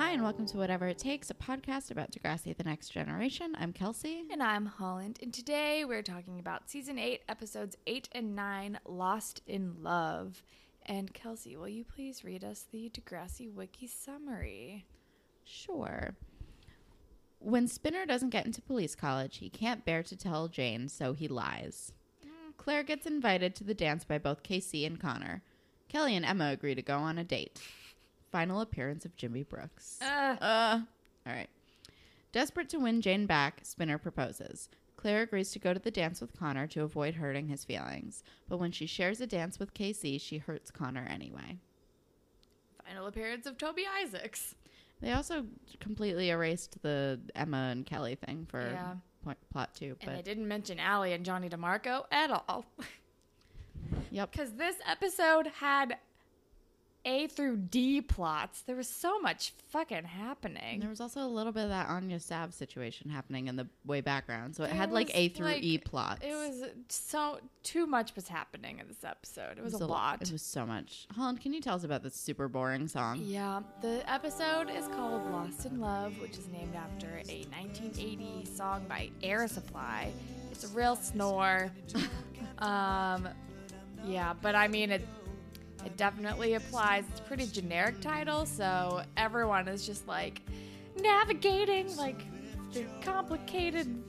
Hi, and welcome to Whatever It Takes, a podcast about Degrassi The Next Generation. I'm Kelsey. And I'm Holland, and today we're talking about season 8, episodes 8 and 9, Lost in Love. And Kelsey, will you please read us the Degrassi Wiki summary? Sure. When Spinner doesn't get into police college, he can't bear to tell Jane, so he lies. Hmm. Claire gets invited to the dance by both Casey and Connor. Kelly and Emma agree to go on a date. Final appearance of Jimmy Brooks. Uh, Uh, all right. Desperate to win Jane back, Spinner proposes. Claire agrees to go to the dance with Connor to avoid hurting his feelings, but when she shares a dance with Casey, she hurts Connor anyway. final appearance of Toby Isaacs. They also completely erased the Emma and Kelly thing for Yeah. point, plot two, And they didn't mention Allie and Johnny DeMarco at all. yep. Because this episode had A through D plots. There was so much fucking And happening. there was also a little bit of that Anya Sav situation happening in the way background, so it There had like A through like, E plots. It was so too much was happening in this episode. It was, a, lot. It was so much. Holland, can you tell us about this super boring song? Yeah, the episode is called Lost in Love, which is named after a 1980 song by Air Supply. It's a real snore. um, yeah, but I mean it. It definitely applies. It's a pretty generic title, so everyone is just like navigating like the complicated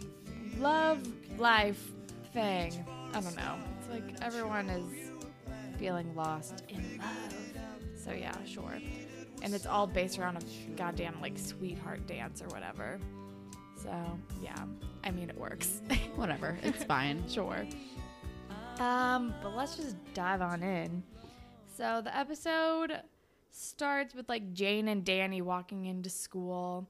love life thing. I don't know. It's like everyone is feeling lost in love. So yeah, sure. And it's all based around a goddamn like sweetheart dance or whatever. So yeah, I mean it works. Whatever, it's fine. sure. Um, but let's just dive on in. So the episode starts with like Jane and Danny walking into school.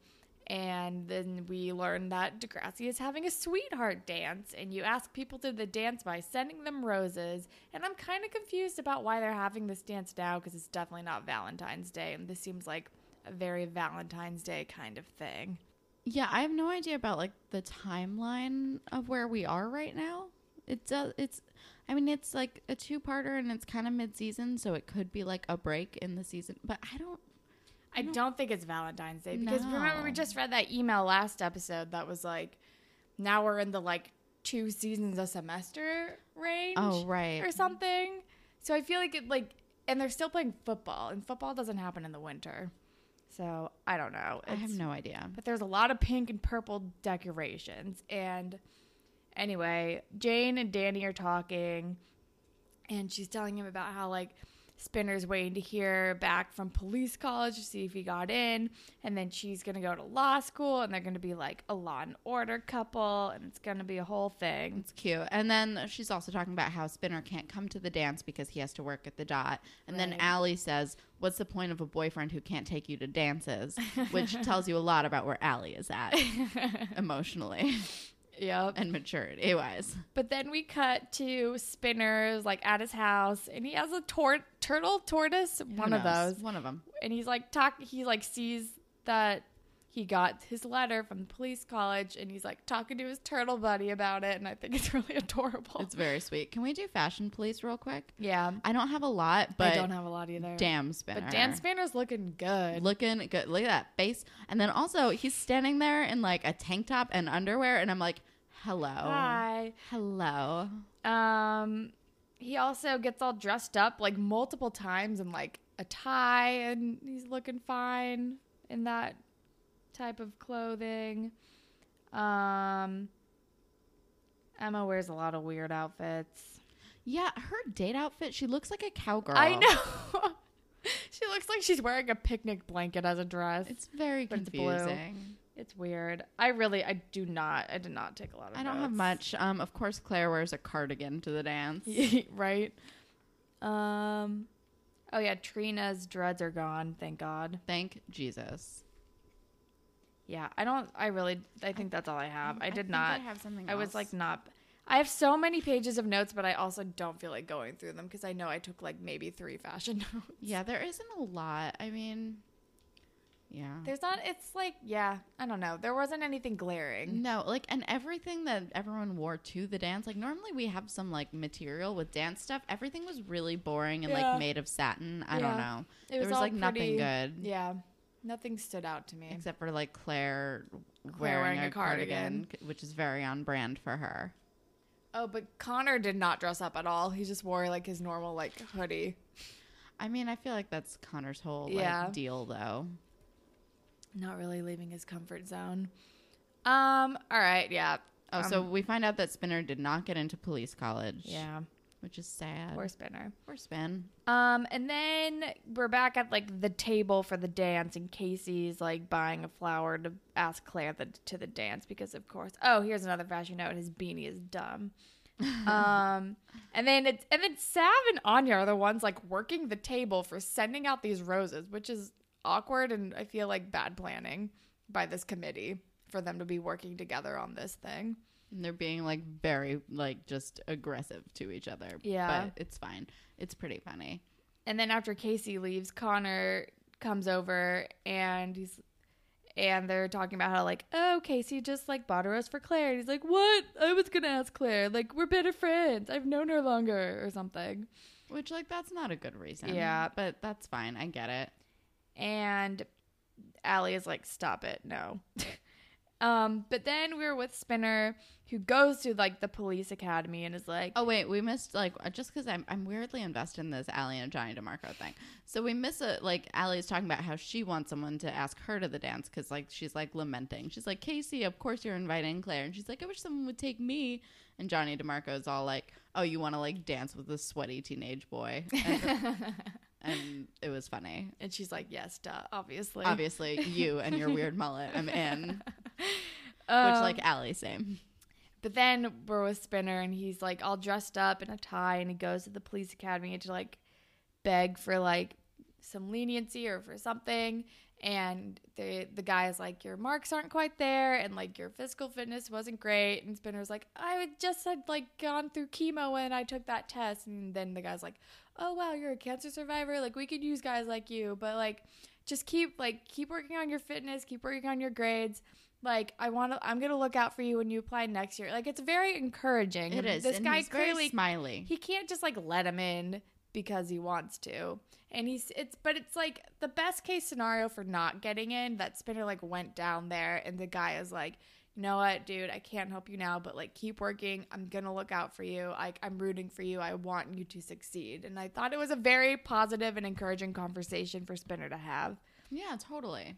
And then we learn that Degrassi is having a sweetheart dance, and you ask people to the dance by sending them roses. And I'm kind of confused about why they're having this dance now because it's definitely not Valentine's Day, and this seems like a very Valentine's Day kind of thing. Yeah, I have no idea about like the timeline of where we are right now. It's uh, it's I mean it's like a two-parter and it's kind of mid-season, so it could be like a break in the season, but I don't I don't think it's Valentine's Day because remember we just read that email last episode that was like, now we're in the like two seasons a semester range. Oh, right. or something. So I feel like it like, and they're still playing football, and football doesn't happen in the winter. So I don't know. I have no idea. but there's a lot of pink and purple decorations. And anyway, Jane and Danny are talking, and she's telling him about how, like, Spinner's waiting to hear back from police college to see if he got in. And then she's going to go to law school, and they're going to be like a law and order couple, and it's going to be a whole thing. It's cute. And then she's also talking about how Spinner can't come to the dance because he has to work at the dot. And then Right. Allie says, What's the point of a boyfriend who can't take you to dances? Which tells you a lot about where Allie is at emotionally Yep. and maturity wise. But then we cut to Spinner's like at his house, and he has a tor- turtle tortoise, one of those. One of them. and he's like talk he like sees that he got his letter from the police college and he's like talking to his turtle buddy about it and i think it's really adorable It's very sweet. Can we do fashion police real quick? yeah I don't have a lot, but i don't have a lot either damn Spinner. but dan Spinner's looking good looking good. Look at that face. And then also he's standing there in like a tank top and underwear, and I'm like, hello, hi hello. um he also gets all dressed up like multiple times in like a tie and he's looking fine in that type of clothing um Emma wears a lot of weird outfits. Yeah, her date outfit. She looks like a cowgirl. I know. she looks like she's wearing a picnic blanket as a dress. It's, It's very But it's confusing. weird. I really, I do not, I did not take a lot of I don't have much. Um, of course, Claire wears a cardigan to the dance. right? Um, oh yeah, Trina's dreads are gone. Thank God. Thank Jesus. Yeah, I don't. I really. I think that's all I have. Mm, I, did think not. I have something. I was like not. I have so many pages of notes, but I also don't feel like going through them because I know I took like maybe three fashion notes. Yeah, there isn't a lot. I mean, yeah. There's not. It's like yeah. I don't know. There wasn't anything glaring. No, like, and everything that everyone wore to the dance, like, normally we have some, like, material with dance stuff. Everything was really boring and, Yeah. like, made of satin. I don't know. It there was was, all like, nothing good. Yeah, nothing stood out to me. Except for, like, Claire, Claire wearing, wearing a, a cardigan. cardigan, which is very on brand for her. Oh, but Connor did not dress up at all. He just wore like his normal like hoodie. I mean, I feel like that's Connor's whole, like, Yeah. deal, though. Not really leaving his comfort zone. Um. All right. Yeah. Oh, so Um, we find out that Spinner did not get into police college. Yeah. Which is sad. Poor Spinner. Poor Spin. Um, and then we're back at like the table for the dance, and Casey's like buying a flower to ask Claire the, to the dance because, of course. Oh, here's another fashion note: his beanie is dumb. um, and then it's and then Sav and Anya are the ones like working the table for sending out these roses, which is awkward and I feel like bad planning by this committee for them to be working together on this thing. And they're being like very like just aggressive to each other. Yeah. But it's fine. It's pretty funny. And then after Casey leaves, Connor comes over and he's and they're talking about how like, oh, Casey just like bought a rose for Claire. And he's like, what? I was gonna ask Claire. Like, we're better friends. I've known her longer or something. Which like that's not a good reason. Yeah. But that's fine. I get it. And Allie is like, stop it, no. um, but then we were with Spinner, who goes to like the police academy and is like, Oh wait, we missed like uh, just because I'm I'm weirdly invested in this Allie and Johnny DeMarco thing. So we miss a like Allie's talking about how she wants someone to ask her to the dance because like she's like lamenting. She's like Casey, of course you're inviting Claire, and she's like I wish someone would take me. And Johnny DeMarco is all like, Oh, you want to like dance with a sweaty teenage boy? And, and it was funny. and she's like, yes, duh, obviously. Obviously, you and your weird mullet, I'm in. Which Um, like Allie, same. But then we're with Spinner and he's like all dressed up in a tie and he goes to the police academy to like beg for like some leniency or for something. And the the guy is like, Your marks aren't quite there and like your physical fitness wasn't great. And Spinner's like, I would just had like gone through chemo when I took that test. And then the guy's like, Oh wow, you're a cancer survivor. Like we could use guys like you, but like just keep like keep working on your fitness, keep working on your grades like I want to I'm going to look out for you when you apply next year. Like it's very encouraging. It is. This and guy clearly smiley. he can't just like let him in because he wants to. And he's it's but it's like the best case scenario for not getting in that Spinner like went down there and the guy is like, "You know what, dude, I can't help you now, but like keep working. I'm going to look out for you. Like I'm rooting for you. I want you to succeed." And I thought it was a very positive and encouraging conversation for Spinner to have. yeah, totally.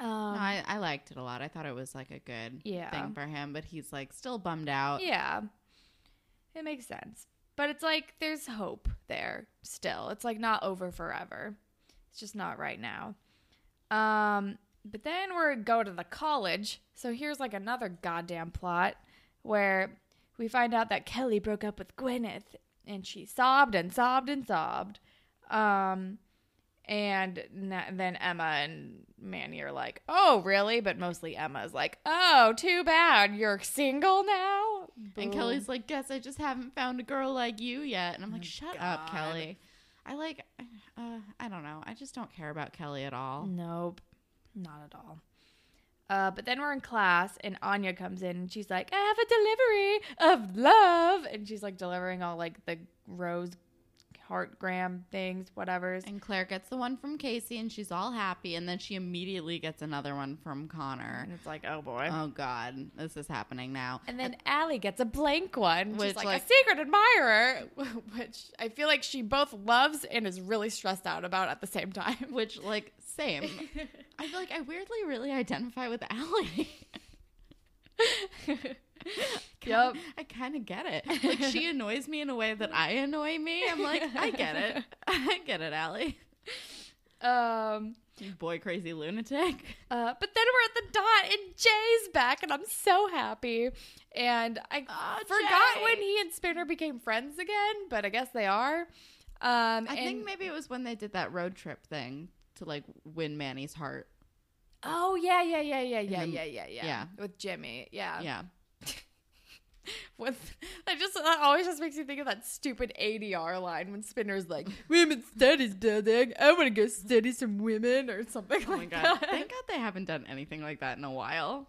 Um, no, I, I liked it a lot. I thought it was like a good Yeah. thing for him, but he's like still bummed out. Yeah. It makes sense. But it's like there's hope there still. It's like not over forever. It's just not right now. Um but then we're go to the college. So here's like another goddamn plot where we find out that Kelly broke up with Gwyneth and she sobbed and sobbed and sobbed. Um and na- then Emma and Manny are like, "Oh, really?" But mostly Emma is like, "Oh, too bad. You're single now." And Kelly's like, guess I just haven't found a girl like you yet. And I'm like, shut up, Kelly. I like, uh, I don't know. I just don't care about Kelly at all. Nope, not at all. Uh, but then we're in class, and Anya comes in, and she's like, "I have a delivery of love," and she's like delivering all like the rose heartgram things, whatever's. And Claire gets the one from Casey, and she's all happy. And then she immediately gets another one from Connor. And it's like, oh boy. Oh God, this is happening now. and then Allie gets a blank one, which Which, is like, like- a secret admirer, which I feel like she both loves and is really stressed out about at the same time. Which, like, same. I feel like I weirdly really identify with Allie. Yep. I kind of get it. Like she annoys me in a way that I annoy me. I'm like, I get it. I get it, Allie. um, boy crazy lunatic. Uh, but then we're at the dot and Jay's back and I'm so happy. And I Aw, forgot Jay. when he and Spinner became friends again, but I guess they are. Um, I think maybe it was when they did that road trip thing to like win Manny's heart. oh yeah, yeah, yeah, yeah, yeah, yeah, yeah, yeah. with Jimmy, yeah. Yeah. with I just that always just makes me think of that stupid ADR line when Spinner's like, "Women studies building. I want to go study some women or something Oh my like god! that." Thank God they haven't done anything like that in a while.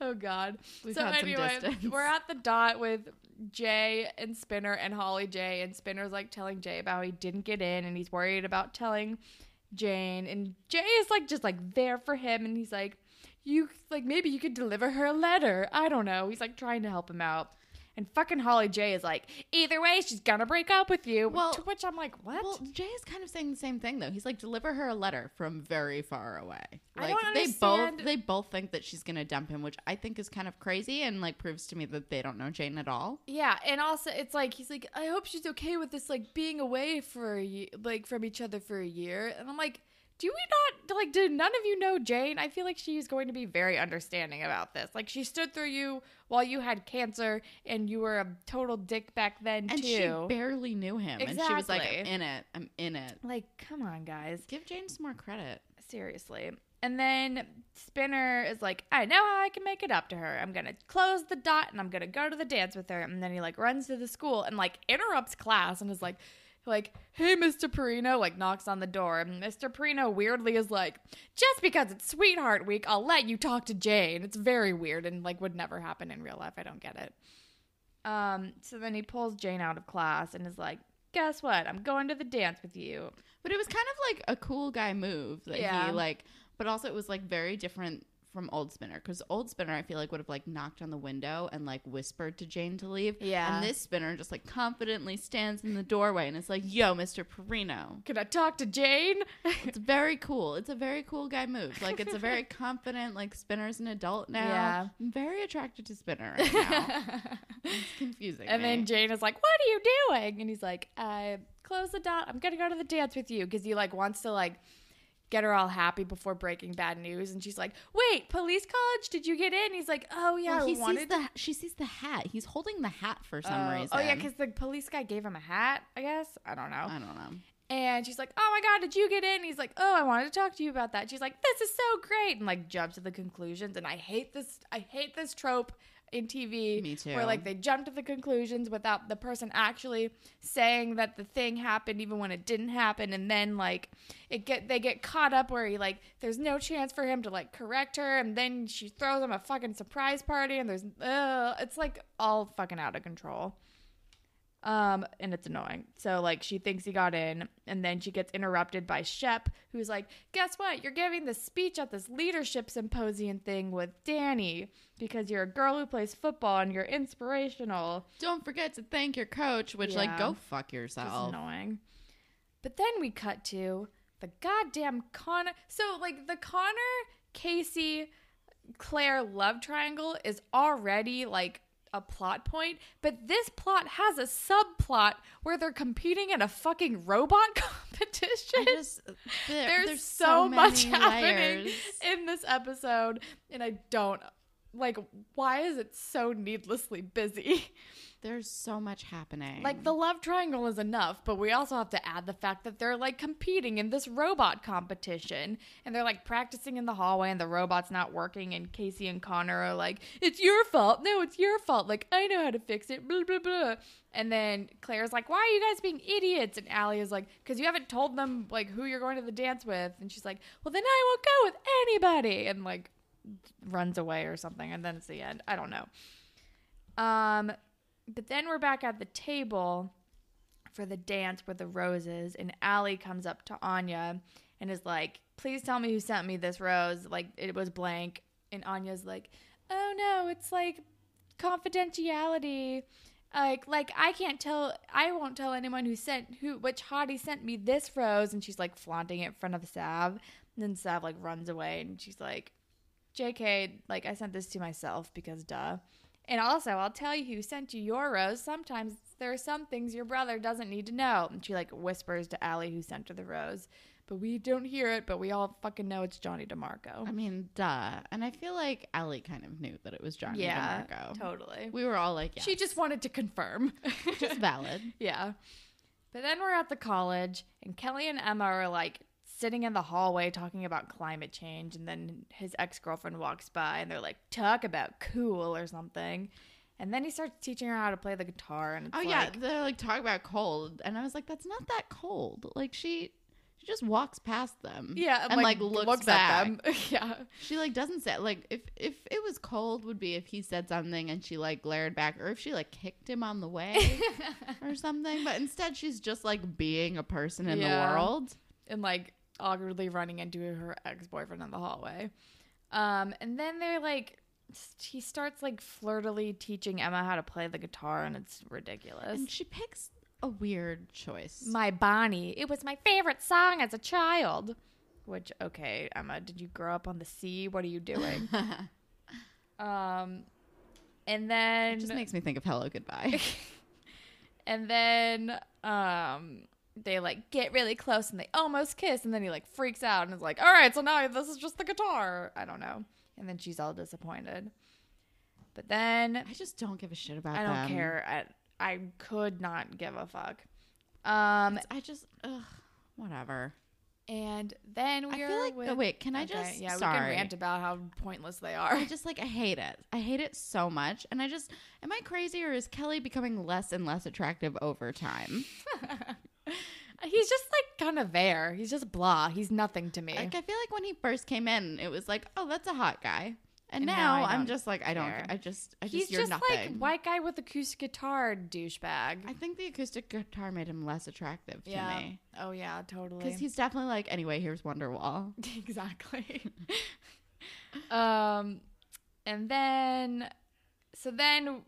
oh God. We've so anyway, we're at the dot with Jay and Spinner and Holly J, and Spinner's like telling Jay about he didn't get in, and he's worried about telling Jane, and Jay is like just like there for him, and he's like, "You like maybe you could deliver her a letter." I don't know. He's like trying to help him out. And fucking Holly J is like, either way, she's gonna break up with you. Well- to which I'm like, what? Well, Jay is kind of saying the same thing though. He's like, deliver her a letter from very far away. I Like don't they both they both think that she's gonna dump him, which I think is kind of crazy and like proves to me that they don't know Jane at all. Yeah, and also it's like he's like, I hope she's okay with this, like being away for a ye- like from each other for a year. And I'm like, do we not like? Do none of you know Jane? I feel like she's going to be very understanding about this. Like she stood through you while you had cancer, and you were a total dick back then And too. she barely knew him, exactly. and she was like, "I'm in it. I'm in it." like, come on, guys, Give Jane some more credit. seriously. And then Spinner is like, I know how I can make it up to her. I'm gonna close the dot and I'm gonna go to the dance with her. And then he like runs to the school and like interrupts class and is like, like, hey, Mr. Perino, like knocks on the door. And Mr. Perino weirdly is like, just because it's Sweetheart Week, I'll let you talk to Jane. It's very weird and like would never happen in real life. I don't get it. Um, so then he pulls Jane out of class and is like, guess what? I'm going to the dance with you. But it was kind of like a cool guy move that Yeah. he like, but also it was like very different from Old Spinner because Old Spinner I feel like would have like knocked on the window and like whispered to Jane to leave. Yeah. And this Spinner just like confidently stands in the doorway and it's like, "Yo, Mr. Perino." Can I talk to Jane? It's very cool. It's a very cool guy move. Like it's a very confident like Spinner's an adult now. Yeah. I'm very attracted to Spinner right now. it's confusing. And me. then Jane is like, "What are you doing?" And he's like, "I close the dot. I'm gonna go to the dance with you because he like wants to like get her all happy before breaking bad news." And she's like, "Wait, police college? Did you get in?" He's like, "Oh yeah, Well, he sees wanted." the she sees the hat. He's holding the hat for some Oh, reason. oh yeah, because the police guy gave him a hat. I guess I don't know. I don't know. And she's like, "Oh my god, did you get in?" He's like, "Oh, I wanted to talk to you about that." She's like, "This is so great," and like jumps to the conclusions. And I hate this. I hate this trope in TV. Me too. Where like they jump to the conclusions without the person actually saying that the thing happened, even when it didn't happen, and then like it get they get caught up where he like there's no chance for him to like correct her, and then she throws him a fucking surprise party, and there's uh, it's like all fucking out of control. Um, and it's annoying. So like she thinks he got in, and then she gets interrupted by Shep, who's like, "Guess what? You're giving this speech at this leadership symposium thing with Danny because you're a girl who plays football and you're inspirational." Don't forget to thank your coach, which like go fuck yourself. annoying. But then we cut to the goddamn Connor. So like the Connor, Casey, Claire love triangle is already like a plot point, but this plot has a subplot where they're competing in a fucking robot competition. Just uh, there- there's, so, much many happening layers. in this episode, and I don't like. Why is it so needlessly busy? There's so much happening. Like the love triangle is enough, but we also have to add the fact that they're like competing in this robot competition and they're like practicing in the hallway and the robot's not working and Casey and Connor are like, "It's your fault." No, it's your fault. Like, I know how to fix it. Blah blah blah. And then Claire's like, "Why are you guys being idiots?" And Allie is like, "Cuz you haven't told them like who you're going to the dance with." And she's like, "Well, then I won't go with anybody." And like runs away or something and then it's the end. I don't know. Um but then we're back at the table for the dance with the roses, and Allie comes up to Anya and is like, "Please tell me who sent me this rose. Like it was blank." And Anya's like, "Oh no, it's like confidentiality. Like like I can't tell. I won't tell anyone who sent who which hottie sent me this rose." And she's like flaunting it in front of Sav. And then Sav like runs away, and she's like, "JK, like I sent this to myself because duh." And also, I'll tell you who sent you your rose. Sometimes there are some things your brother doesn't need to know. And she like whispers to Allie who sent her the rose. But we don't hear it, but we all fucking know it's Johnny DeMarco. I mean, duh. And I feel like Ellie kind of knew that it was Johnny yeah, DeMarco. totally. We were all like, yeah, She just wanted to confirm. just valid. yeah. But then we're at the college, and Kelly and Emma are like sitting in the hallway talking about climate change. And then his ex girlfriend walks by, and they're like, talk about cool or something. And then he starts teaching her how to play the guitar. And Oh yeah, they're like talking about cold, and I was like, that's not that cold. Like she, she just walks past them. yeah, and like, looks, at back. them. yeah, She like doesn't say like if if it was cold would be if he said something and she like glared back, or if she like kicked him on the way or something. But instead, she's just like being a person in Yeah. the world. and like awkwardly running into her ex boyfriend in the hallway. Um, and then they're like, he starts like flirtily teaching Emma how to play the guitar, and it's ridiculous. And she picks a weird choice. my Bonnie, it was my favorite song as a child. Which, okay, Emma, did you grow up on the sea? What are you doing? um, and then it just makes me think of Hello Goodbye. and then um they like get really close and they almost kiss and then he like freaks out and is like all right so now this is just the guitar i don't know and then she's all disappointed but then I just don't give a shit about. i don't them. care I, I could not give a fuck um I just ugh, whatever. and then we I are feel like. with, oh wait, can I Okay, just? yeah sorry. we can rant about how pointless they are I just like I hate it. I hate it so much. And I just am I crazy or is Kelly becoming less and less attractive over time? he's just like kind of there he's just blah he's nothing to me Like I feel like when he first came in, it was like, oh, that's a hot guy. And, And now now, I'm just like, I don't. care. I just, I just, he's just nothing. like white guy with acoustic guitar douchebag I think the acoustic guitar made him less attractive to Yeah. me Oh yeah, totally. because he's definitely like, anyway, here's Wonderwall. exactly. um, and then, so then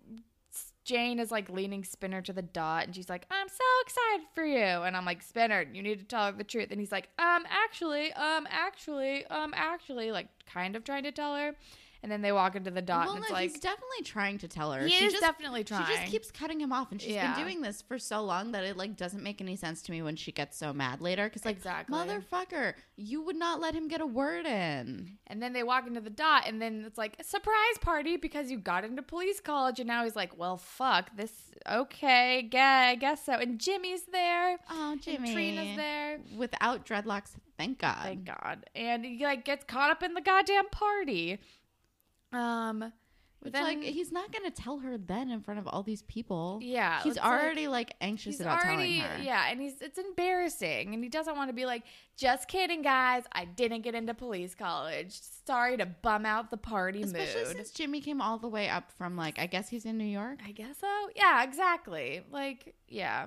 Jane is like leaning Spinner to the dot, and she's like, "I'm so excited for you," and I'm like, "Spinner, you need to tell her the truth." And he's like, "Um, actually, um, actually, um, actually," like kind of trying to tell her. And then they walk into the dot, well, and it's no, like, he's definitely trying to tell her. he She is just, definitely trying. She just keeps cutting him off, and she's Yeah. been doing this for so long that it like doesn't make any sense to me when she gets so mad later. Because like, Exactly. motherfucker, you would not let him get a word in. And then they walk into the dot, and then it's like a surprise party because you got into police college. And now he's like, "Well, fuck this. Okay, yeah, I guess so." And Jimmy's there. Oh, Jimmy, And Trina's there. without dreadlocks. Thank God. Thank God. And he like gets caught up in the goddamn party. Um, Which, then- like, he's not gonna tell her then in front of all these people. yeah, he's it's like- already like, anxious about already, telling her. yeah, and he's it's embarrassing, and he doesn't want to be like, just kidding, guys. I didn't get into police college. Sorry to bum out the party Especially mood. since Jimmy came all the way up from like, I guess he's in New York. I guess so. Yeah, exactly. Like, yeah.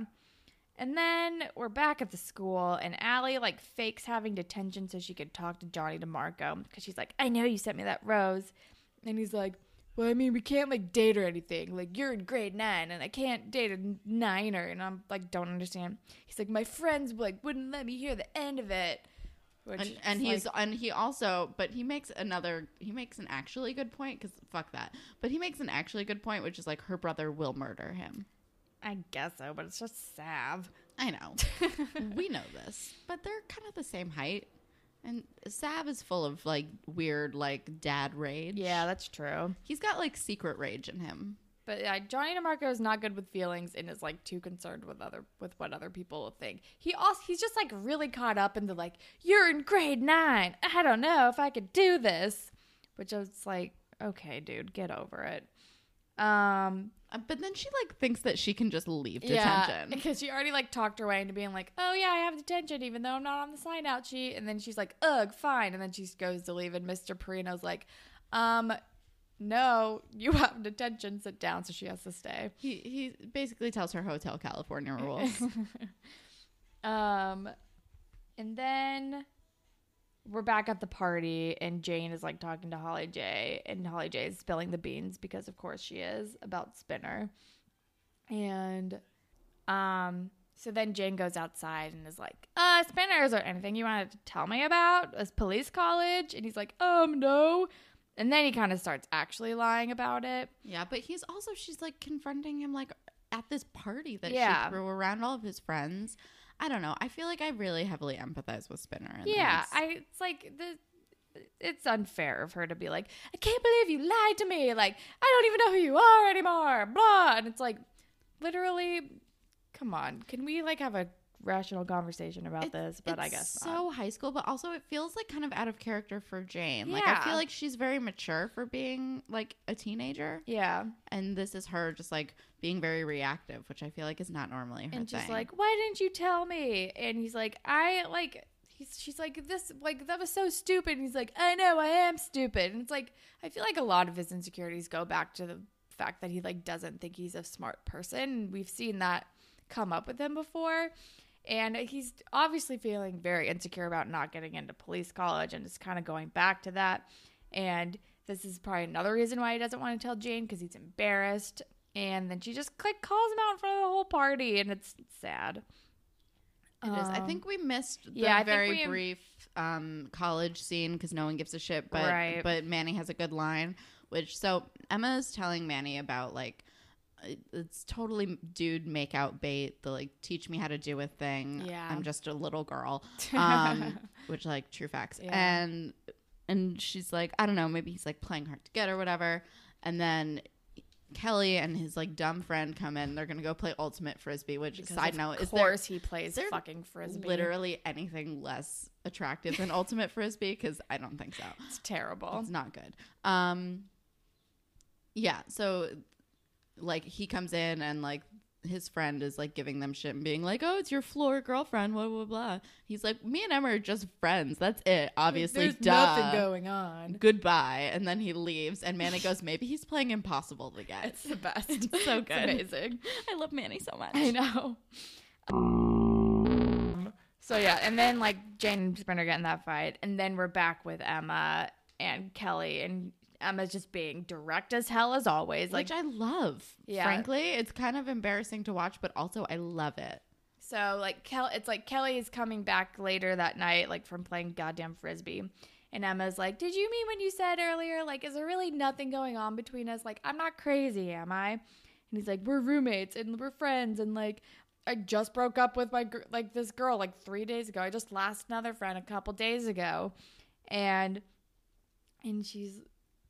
And then we're back at the school, and Allie like fakes having detention so she could talk to Johnny DeMarco because she's like, "I know you sent me that rose," and he's like, "Well, I mean, we can't like date or anything. Like, you're in grade nine, and I can't date a niner." And I'm like, "Don't understand." He's like, "My friends like wouldn't let me hear the end of it." Which and, and he's like, and he also but he makes another he makes an actually good point because fuck that but he makes an actually good point which is like her brother will murder him I guess so, but it's just Sav. i know we know this but they're kind of the same height and sav is full of like weird like dad rage Yeah, that's true. he's got like secret rage in him But yeah, Johnny DeMarco is not good with feelings and is like too concerned with other with what other people think. He also he's just like really caught up in the like you're in grade nine. I don't know if I could do this, which I was like, okay, dude, get over it. Um, Uh, but then she like thinks that she can just leave detention because she already like talked her way into being like, oh yeah, I have detention even though I'm not on the sign out sheet. And then she's like, ugh, fine. And then she goes to leave, and Mr. Perino's like, um. No, you have detention. Sit down. So she has to stay. he he basically tells her hotel california rules Um, and then we're back at the party, and Jane is like talking to Holly J, and Holly J is spilling the beans because, of course, she is about Spinner. And um, so then Jane goes outside and is like, "Uh, Spinner, is there anything you wanted to tell me about? Is police college?" And he's like, "Um, no." And then he kind of starts actually lying about it. Yeah, but he's also she's like confronting him like at this party that Yeah. she threw around all of his friends. I don't know. I feel like I really heavily empathize with Spinner. In Yeah, this. I it's like the it's unfair of her to be like, I can't believe you lied to me. Like, I don't even know who you are anymore. Blah. And it's like, literally, come on. Can we like have a rational conversation about It's- this, but I guess so not. high school, but also it feels like kind of out of character for Jane. Like I feel like she's very mature for being like a teenager, Yeah, and this is her just like being very reactive, which I feel like is not normally her and just thing. like, why didn't you tell me? And he's like, I like. He's, she's like this like that was so stupid and he's like i know i am stupid and it's like i feel like a lot of his insecurities go back to the fact that he like doesn't think he's a smart person we've seen that come up with him before and he's obviously feeling very insecure about not getting into police college and it's kind of going back to that and this is probably another reason why he doesn't want to tell jane because he's embarrassed and then she just like calls him out in front of the whole party and it's sad It is. I Um, think we missed the yeah, very we- brief um, college scene because no one gives a shit. But Right. but Manny has a good line, which so Emma is telling Manny about like it's totally dude make out bait. The like teach me how to do a thing. Yeah. I'm just a little girl. Um, which like true facts. Yeah. And and she's like I don't know maybe he's like playing hard to get or whatever. And then. Kelly and his like dumb friend come in. They're gonna go play ultimate frisbee. Which Because side of note is there course he plays there fucking frisbee literally anything less attractive than ultimate frisbee because i don't think so it's terrible it's not good um yeah so like he comes in and like his friend is like giving them shit and being like oh it's your floor girlfriend blah blah blah. He's like me and emma are just friends. That's it obviously there's duh. nothing going on. Goodbye. And then he leaves and manny goes maybe he's playing impossible to get. It's the best. It's so good. amazing. I love manny so much. I know. So yeah, and then like Jane and Spinner get in that fight, and then we're back with Emma and Kelly, and Emma's just being direct as hell as always. Like which i love Yeah. frankly it's kind of embarrassing to watch but also i love it so, like Kel, it's like Kelly is coming back later that night, like from playing goddamn frisbee, and Emma's like, "Did you mean when you said earlier, like, is there really nothing going on between us? Like, I'm not crazy, am I?" And he's like, "We're roommates and we're friends, and like." I just broke up with my gr- like this girl like three days ago. I just lost another friend a couple days ago, and and she's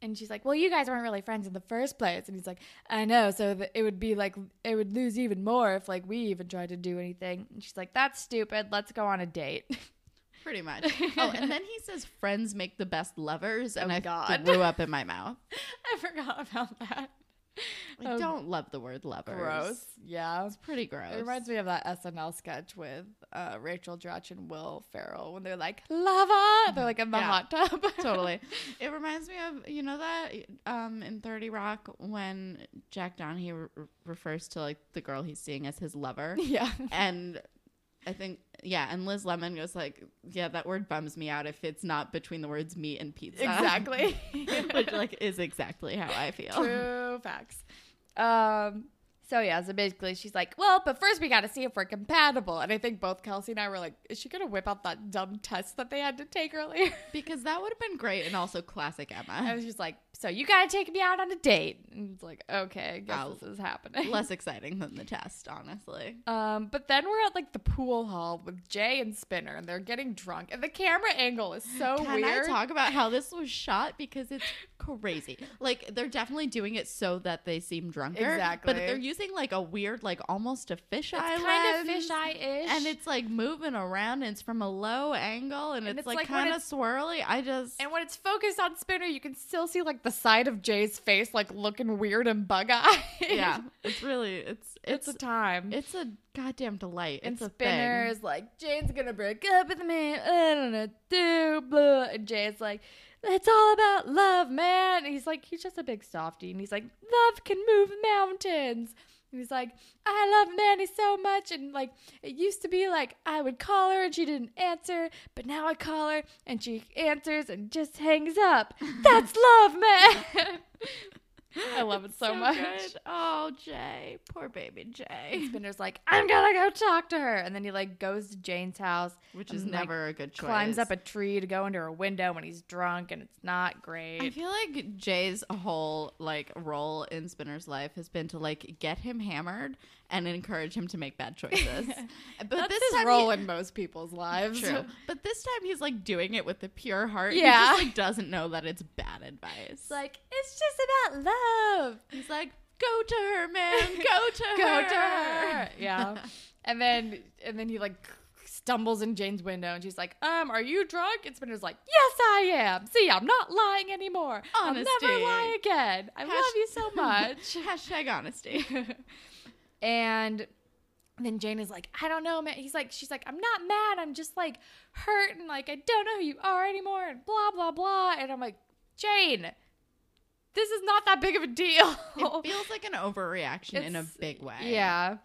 and she's like, "Well, you guys weren't really friends in the first place." And he's like, "I know, so that it would be like it would lose even more if like we even tried to do anything." And she's like, "That's stupid. Let's go on a date." Pretty much. Oh, and then he says friends make the best lovers, and Oh, I God. threw up in my mouth. I forgot about that. I Oh, don't love the word lovers. Gross. Yeah. It's pretty gross. It reminds me of that SNL sketch with uh, Rachel Dratch and Will Ferrell when they're like lava. They're like in the Yeah. hot tub. totally. It reminds me of you know that um in Thirty Rock when Jack Donaghy re- refers to like the girl he's seeing as his lover, yeah. and I think yeah, and Liz Lemon goes like, yeah, that word bums me out if it's not between the words meat and pizza. Exactly. Which like is exactly how I feel. True facts. Um. So yeah, so basically she's like, well, but first we got to see if we're compatible. And I think both Kelsey and I were like, is she gonna whip out that dumb test that they had to take earlier? Because that would have been great and also classic Emma. I was just like, so you got to take me out on a date. And it's like, okay, I guess this is happening. Less exciting than the test, honestly. Um, but then we're at like the pool hall with Jay and Spinner, and they're getting drunk, and the camera angle is so Can weird. I talk about how this was shot? Because it's crazy. Like they're definitely doing it so that they seem drunker. Exactly. But they're using like a weird, like almost a fisheye kind of fisheye ish, And it's like moving around and it's from a low angle and, And it's, it's like, like kind of swirly. I just And when it's focused on Spinner, you can still see like the side of Jay's face, like looking weird and bug eyed. yeah, it's really it's it's, it's a time. it's a goddamn delight. and it's a Spinner is like, Jane's gonna break up with me. I don't know, do blah. And Jay's like, it's all about love, man. And he's like, he's just a big softie, and he's like, love can move mountains. And he's like, I love Manny so much, and like, it used to be like I would call her and she didn't answer, but now I call her and she answers and just hangs up. That's love, man. I love it so, much. good. Oh, Jay, poor baby Jay, Spinner's like, I'm gonna go talk to her, and then he like goes to Jane's house, which is like, never a good choice. climbs up a tree to go into her window when he's drunk, and it's not great. I feel like Jay's whole like role in Spinner's life has been to like get him hammered and encourage him to make bad choices. but That's this his role he- in most people's lives. True. But this time he's like doing it with a pure heart. Yeah. He just like doesn't know that it's bad advice. It's like it's just about love. He's like, go to her, man. Go to Go her. Go to her. Yeah. And then and then he like stumbles in Jane's window and she's like, um, are you drunk? And Spinner's like, yes, I am. See, I'm not lying anymore. I'll never Honesty. lie again. I Hash- love you so much. Hashtag honesty. and then Jane is like, I don't know, man. He's like, she's like, I'm not mad. I'm just like hurt and like I don't know who you are anymore and blah blah blah. And I'm like, Jane, this is not that big of a deal. it feels like an overreaction in a big way. yeah.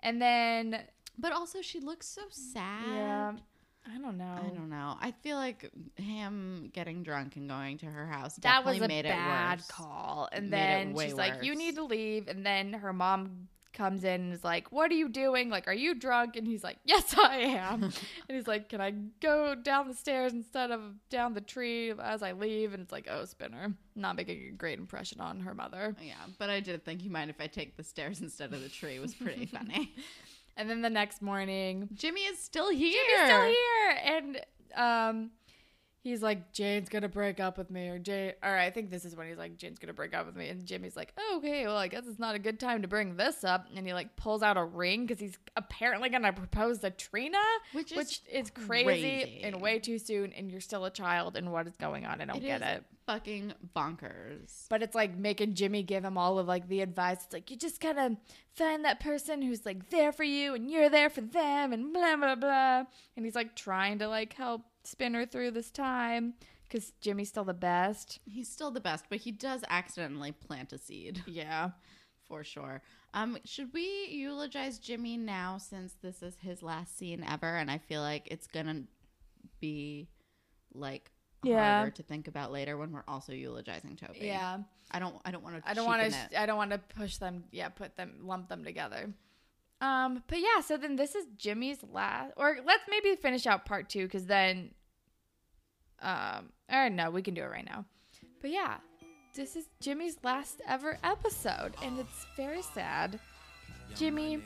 And then But also, she looks so sad. yeah, I don't know. I don't know. I feel like him getting drunk and going to her house that was definitely a made bad it worse. call. And then she's like, "You need to leave." And then her mom comes in and is like, "What are you doing? Like, are you drunk?" And he's like, "Yes, I am." and he's like, "Can I go down the stairs instead of down the tree as I leave?" And it's like, "Oh, Spinner, not making a great impression on her mother." Yeah, but I did think you mind if I take the stairs instead of the tree was pretty funny. And then the next morning, Jimmy is still here. Jimmy's still here, and um, he's like, Jane's gonna break up with me, or Jane, or I think this is when he's like, Jane's gonna break up with me, and Jimmy's like, oh, okay, well, I guess it's not a good time to bring this up, and he like pulls out a ring because he's apparently gonna propose to Trina, Which is which is crazy, crazy. and way too soon, and you're still a child, and what is going on? I don't It get is it. fucking bonkers. But it's like making Jimmy give him all of like the advice. It's like you just gotta find that person who's like there for you and you're there for them and blah blah blah. And he's like trying to like help Spinner through this time because Jimmy's still the best. He's still the best, but he does accidentally plant a seed Yeah. for sure. Um, should we eulogize Jimmy now since this is his last scene ever, and I feel like it's gonna be like Yeah. harder to think about later when we're also eulogizing Toby. Yeah. I don't. I don't want to. I don't want to. I don't want to push them. Yeah, put them, lump them together. Um, but yeah. So then this is Jimmy's last, or let's maybe finish out part two because then, um, or no, we can do it right now. But yeah, this is Jimmy's last ever episode, and it's very sad. Jimmy,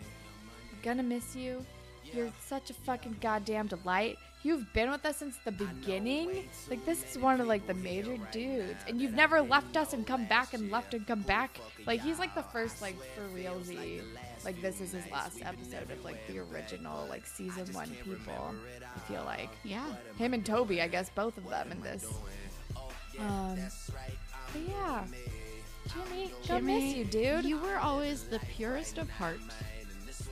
gonna miss you. You're such a fucking goddamn delight. You've been with us since the beginning. Like this is one of like the major dudes, and you've never left us and come back and left and come back. Like he's like the first like for realsy. Like this is his last episode of like the original like season one people. I feel like Yeah. him and Toby, I guess both of them in this. Um, but yeah, Jimmy, don't miss you, dude. You were always the purest of heart.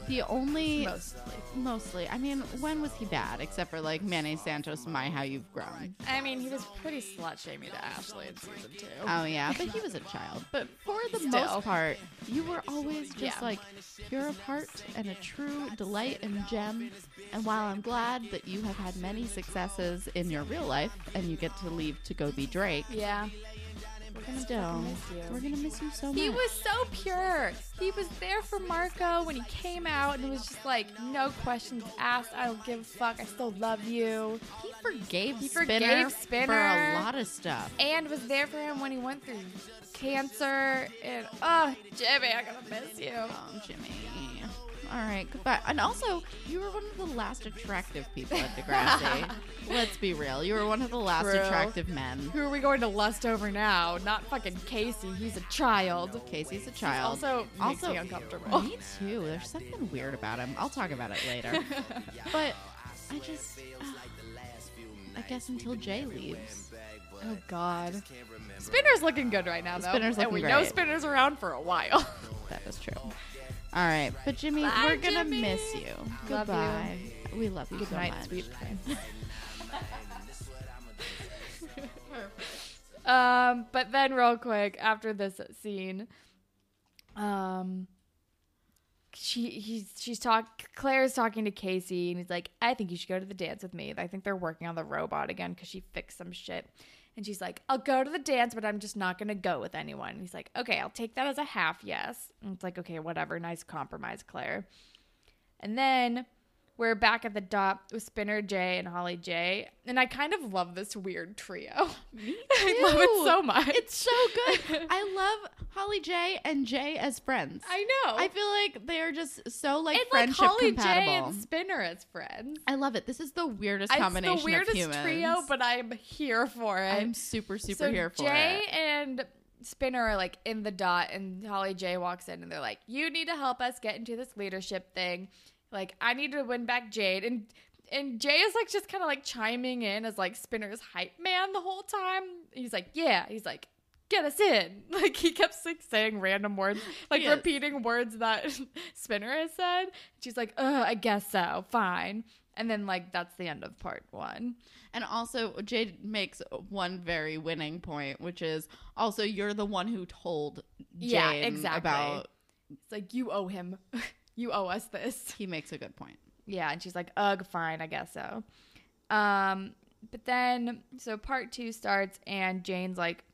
The only Mostly. mostly. I mean, when was he bad? Except for like Manny Santos, my how you've grown. I mean, he was pretty slut shaming to Ashley in season two. Oh yeah, but he was a child. But for the Still. most part, you were always just Yeah. like pure of heart and a true delight and gem. And while I'm glad that you have had many successes in your real life and you get to leave to go be Drake, Yeah. We're gonna miss you. we're gonna miss you so much. He was so pure. He was there for Marco when he came out, and it was just like no questions asked. I don't give a fuck. I still love you. He forgave He Spinner forgave for a lot of stuff. And was there for him when he went through cancer. And oh, Jimmy, I'm gonna miss you. Oh, Jimmy. All right, goodbye. And also, you were one of the last attractive people at Degrassi. Let's be real. You were one of the last True. attractive men. Who are we going to lust over now? Not fucking Casey. He's a child. Casey's a child. Also makes Also- me uncomfortable. Me too. There's something weird about him. I'll talk about it later. but I just, uh, I guess until Jay leaves. Oh God. Spinner's looking good right now, though. Spinner's and looking we know. Spinner's around for a while. That is true. All right, but Jimmy, Bye, we're gonna Jimmy. miss you. Love you. Goodbye. We love you Good so night, much. sweet prince. um, but then real quick after this scene, um, she he's she's talk Claire's talking to Casey and he's like, I think you should go to the dance with me. I think they're working on the robot again because she fixed some shit. And she's like, I'll go to the dance, but I'm just not gonna go with anyone. And he's like, Okay, I'll take that as a half yes. And it's like, okay, whatever, nice compromise, Claire. And then we're back at the dot with Spinner Jay and Holly J. And I kind of love this weird trio. Me too. I love it so much. It's so good. I love Holly J and Jay as friends. I know. I feel like they are just so like and like friendship Holly J compatible. and Spinner as friends. I love it. This is the weirdest It's combination the weirdest trio, but I'm here for it. I'm super super so here for it. Jay it. and Spinner are like in the dot, and Holly J walks in, and they're like, "You need to help us get into this leadership thing." Like I need to win back Jane and and Jay is like just kind of like chiming in as like Spinner's hype man the whole time. He's like, yeah. He's like, get us in. Like he kept like saying random words, like Yes. repeating words that Spinner has said. She's like, uh, I guess so. Fine. And then like that's the end of part one. And also, Jade makes one very winning point, which is also you're the one who told Yeah, exactly. about. It's like you owe him. You owe us this. He makes a good point. Yeah, and she's like, "Ugh, fine, I guess so." Um, but then so part two starts, and Jane's like,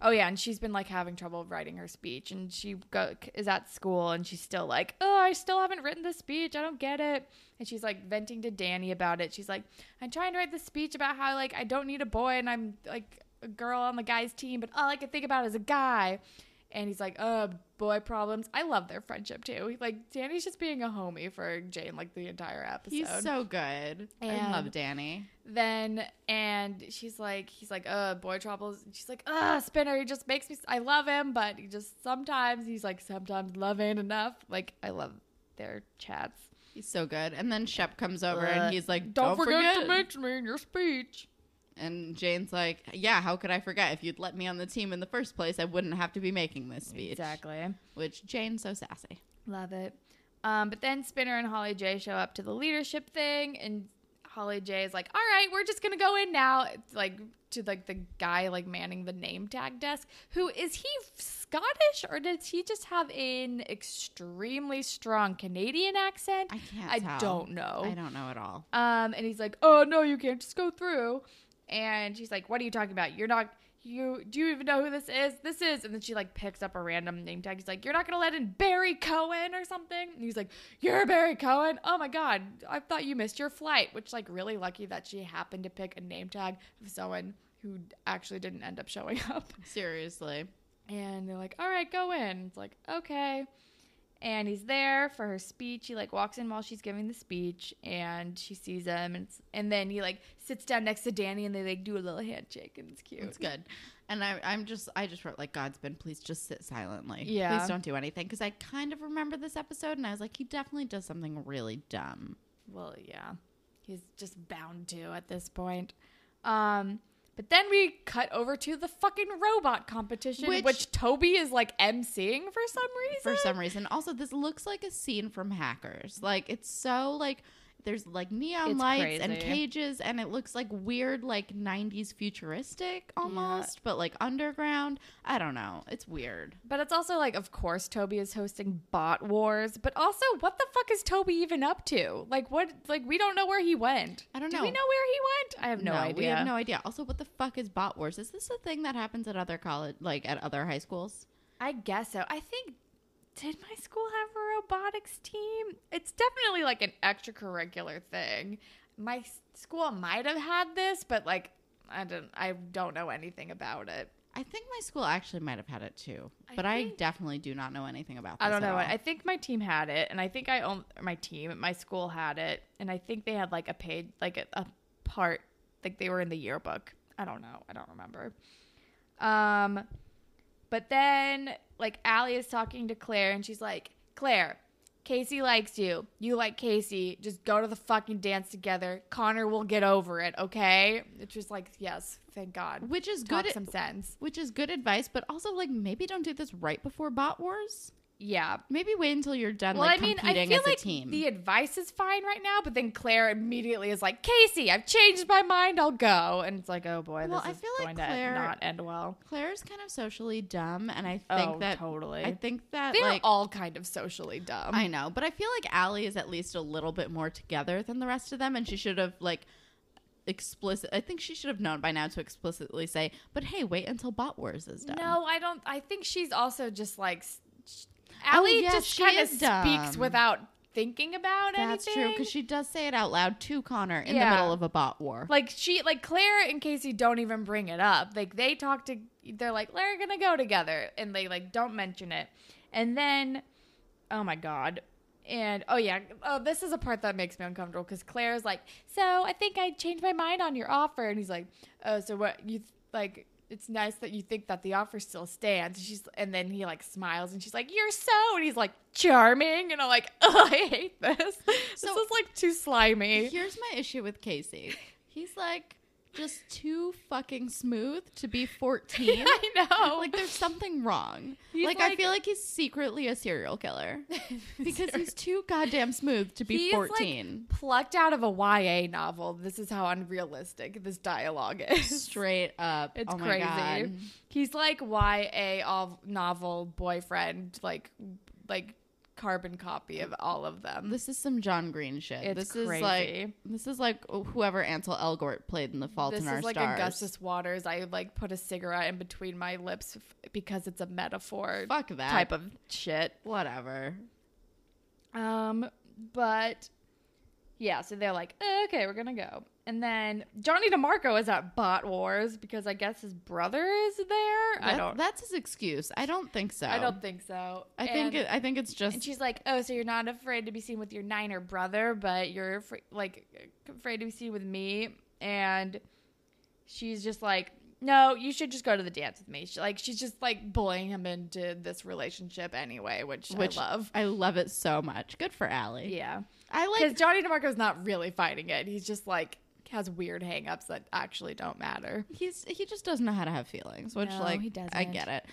"Oh yeah," and she's been like having trouble writing her speech, and she go is at school, and she's still like, "Oh, I still haven't written the speech. I don't get it." And she's like venting to Danny about it. She's like, "I'm trying to write the speech about how like I don't need a boy, and I'm like a girl on the guy's team, but all I can think about is a guy." And he's like, "Uh, boy problems." I love their friendship too. Like Danny's just being a homie for Jane, like the entire episode. He's so good. I love Danny. then and she's like, he's like, "Uh, boy troubles." And she's like, "Uh, Spinner, he just makes me. I love him, but he just sometimes he's like, sometimes love ain't enough." Like I love their chats. He's so good. And then Shep comes over Uh, and he's like, Don't, "Don't, forget, forget." to mention me in your speech. And Jane's like, "Yeah, how could I forget? If you'd let me on the team in the first place, I wouldn't have to be making this speech." Exactly. Which Jane's so sassy. Love it. Um, but then Spinner and Holly J show up to the leadership thing, and Holly J is like, "All right, we're just gonna go in now." It's like to like the guy like manning the name tag desk. Who is he? Scottish or does he just have an extremely strong Canadian accent? I can't. I tell. don't know. I don't know at all. Um, and he's like, "Oh no, you can't just go through." And she's like, "What are you talking about? You're not. You do you even know who this is? This is." And then she like picks up a random name tag. He's like, "You're not gonna let in Barry Cohen or something?" And he's like, "You're Barry Cohen? Oh my god, I thought you missed your flight." Which like really lucky that she happened to pick a name tag of someone who actually didn't end up showing up. Seriously. And they're like, "All right, go in." It's like, "Okay." And he's there for her speech. He like walks in while she's giving the speech, and she sees him, and and then he like sits down next to Danny, and they like do a little handshake, and it's cute. It's good. And I, I'm just, I just wrote like, God's been, please just sit silently. Yeah. Please don't do anything. Because I kind of remember this episode and I was like, he definitely does something really dumb. Well, yeah, he's just bound to at this point. Um, but then we cut over to the fucking robot competition, which, Which- Toby is like emceeing for some reason. For some reason. Also, this looks like a scene from Hackers. Like, it's so like, there's like neon It's lights and cages, and it looks like weird, like 90s futuristic almost, but like underground. I don't know. It's weird. But it's also like, of course, Toby is hosting Bot Wars. But also, what the fuck is Toby even up to? Like, what? Like, we don't know where he went. I don't Do know. we know where he went? I have no, idea. We have no idea. Also, what the fuck is Bot Wars? Is this a thing that happens at other college, like at other high schools? I guess so. I think. Did my school have a robotics team? It's definitely like an extracurricular thing. My school might have had this, but like, I don't. I don't know anything about it. I think my school actually might have had it too, but I, think- definitely do not know anything about. This I don't know. I think my team had it, and I think I own my team. My school had it, and I think they had like a paid, like a, a part, like they were in the yearbook. I don't know. I don't remember. Um, but then like Allie is talking to Claire, and she's like, Claire. Casey likes you. You like Casey. Just go to the fucking dance together. Connor will get over it, okay? It's just like, yes, thank God. which is Talk good. some sense. which is good advice, but also like maybe don't do this right before Bot Wars. Yeah, Maybe wait until you're done Well, like I mean, I feel as like a team. the advice is fine right now, but then Claire immediately is like, "Casey, I've changed my mind. I'll go." And it's like, "Oh boy, Well, this I is feel like going Claire- to not end well." Claire's kind of socially dumb, and I think Oh, that totally. I think that They're like all kind of socially dumb. I know, but I feel like Allie is at least a little bit more together than the rest of them, and she should have like explicit. I think she should have known by now to explicitly say, "But hey, wait until Bot Wars is done." no, I don't. I think she's also just like s- sh- Oh, Allie just kind of speaks without thinking about it. that's anything. true because she does say it out loud to Connor in the middle of a bot war. like she like Claire and Casey don't even bring it up. Like they talk to they're like they're gonna go together and they like don't mention it. And then oh my god. And oh yeah, oh this is a part that makes me uncomfortable because Claire's like, so I think I changed my mind on your offer, and he's like, oh so what you th- like it's nice that you think that the offer still stands. She's and then he like smiles and she's like, "You're so," and he's like, "Charming," and I'm like, "Oh, I hate this. this So- is like too slimy." Here's my issue with Casey. He's like just too fucking smooth to be 14. I know. Like there's something wrong. He's like, I feel like he's secretly a serial killer because he's too goddamn smooth to be He's, like, 14. plucked out of a YA novel. This is how unrealistic this dialogue is. Straight up. It's oh crazy. He's like YA all novel boyfriend, like like carbon copy of all of them. This is some John Green shit. It's this is like this is like whoever Ansel Elgort played in The Fault this in Our Stars. This is like Augustus Waters. I like put a cigarette in between my lips f- because it's a metaphor Fuck that type of shit. whatever. Um, but yeah, so they're like, "Eh, okay, we're gonna go. And then Johnny DeMarco is at Bot Wars because I guess his brother is there. I don't. That's his excuse. I don't think so. I don't think so. I think it, I think it's just And she's like, "Oh, so you're not afraid to be seen with your niner brother, but you're afra- like afraid to be seen with me?" And she's just like, "No, you should just go to the dance with me." She, like she's just like bullying him into this relationship anyway, which, which I love. I love it so much. Good for Allie. Yeah, I because like Johnny DeMarco's not really fighting it. He's just like has weird hangups that actually don't matter. he's he just doesn't know how to have feelings, which No, like he I doesn't. get it.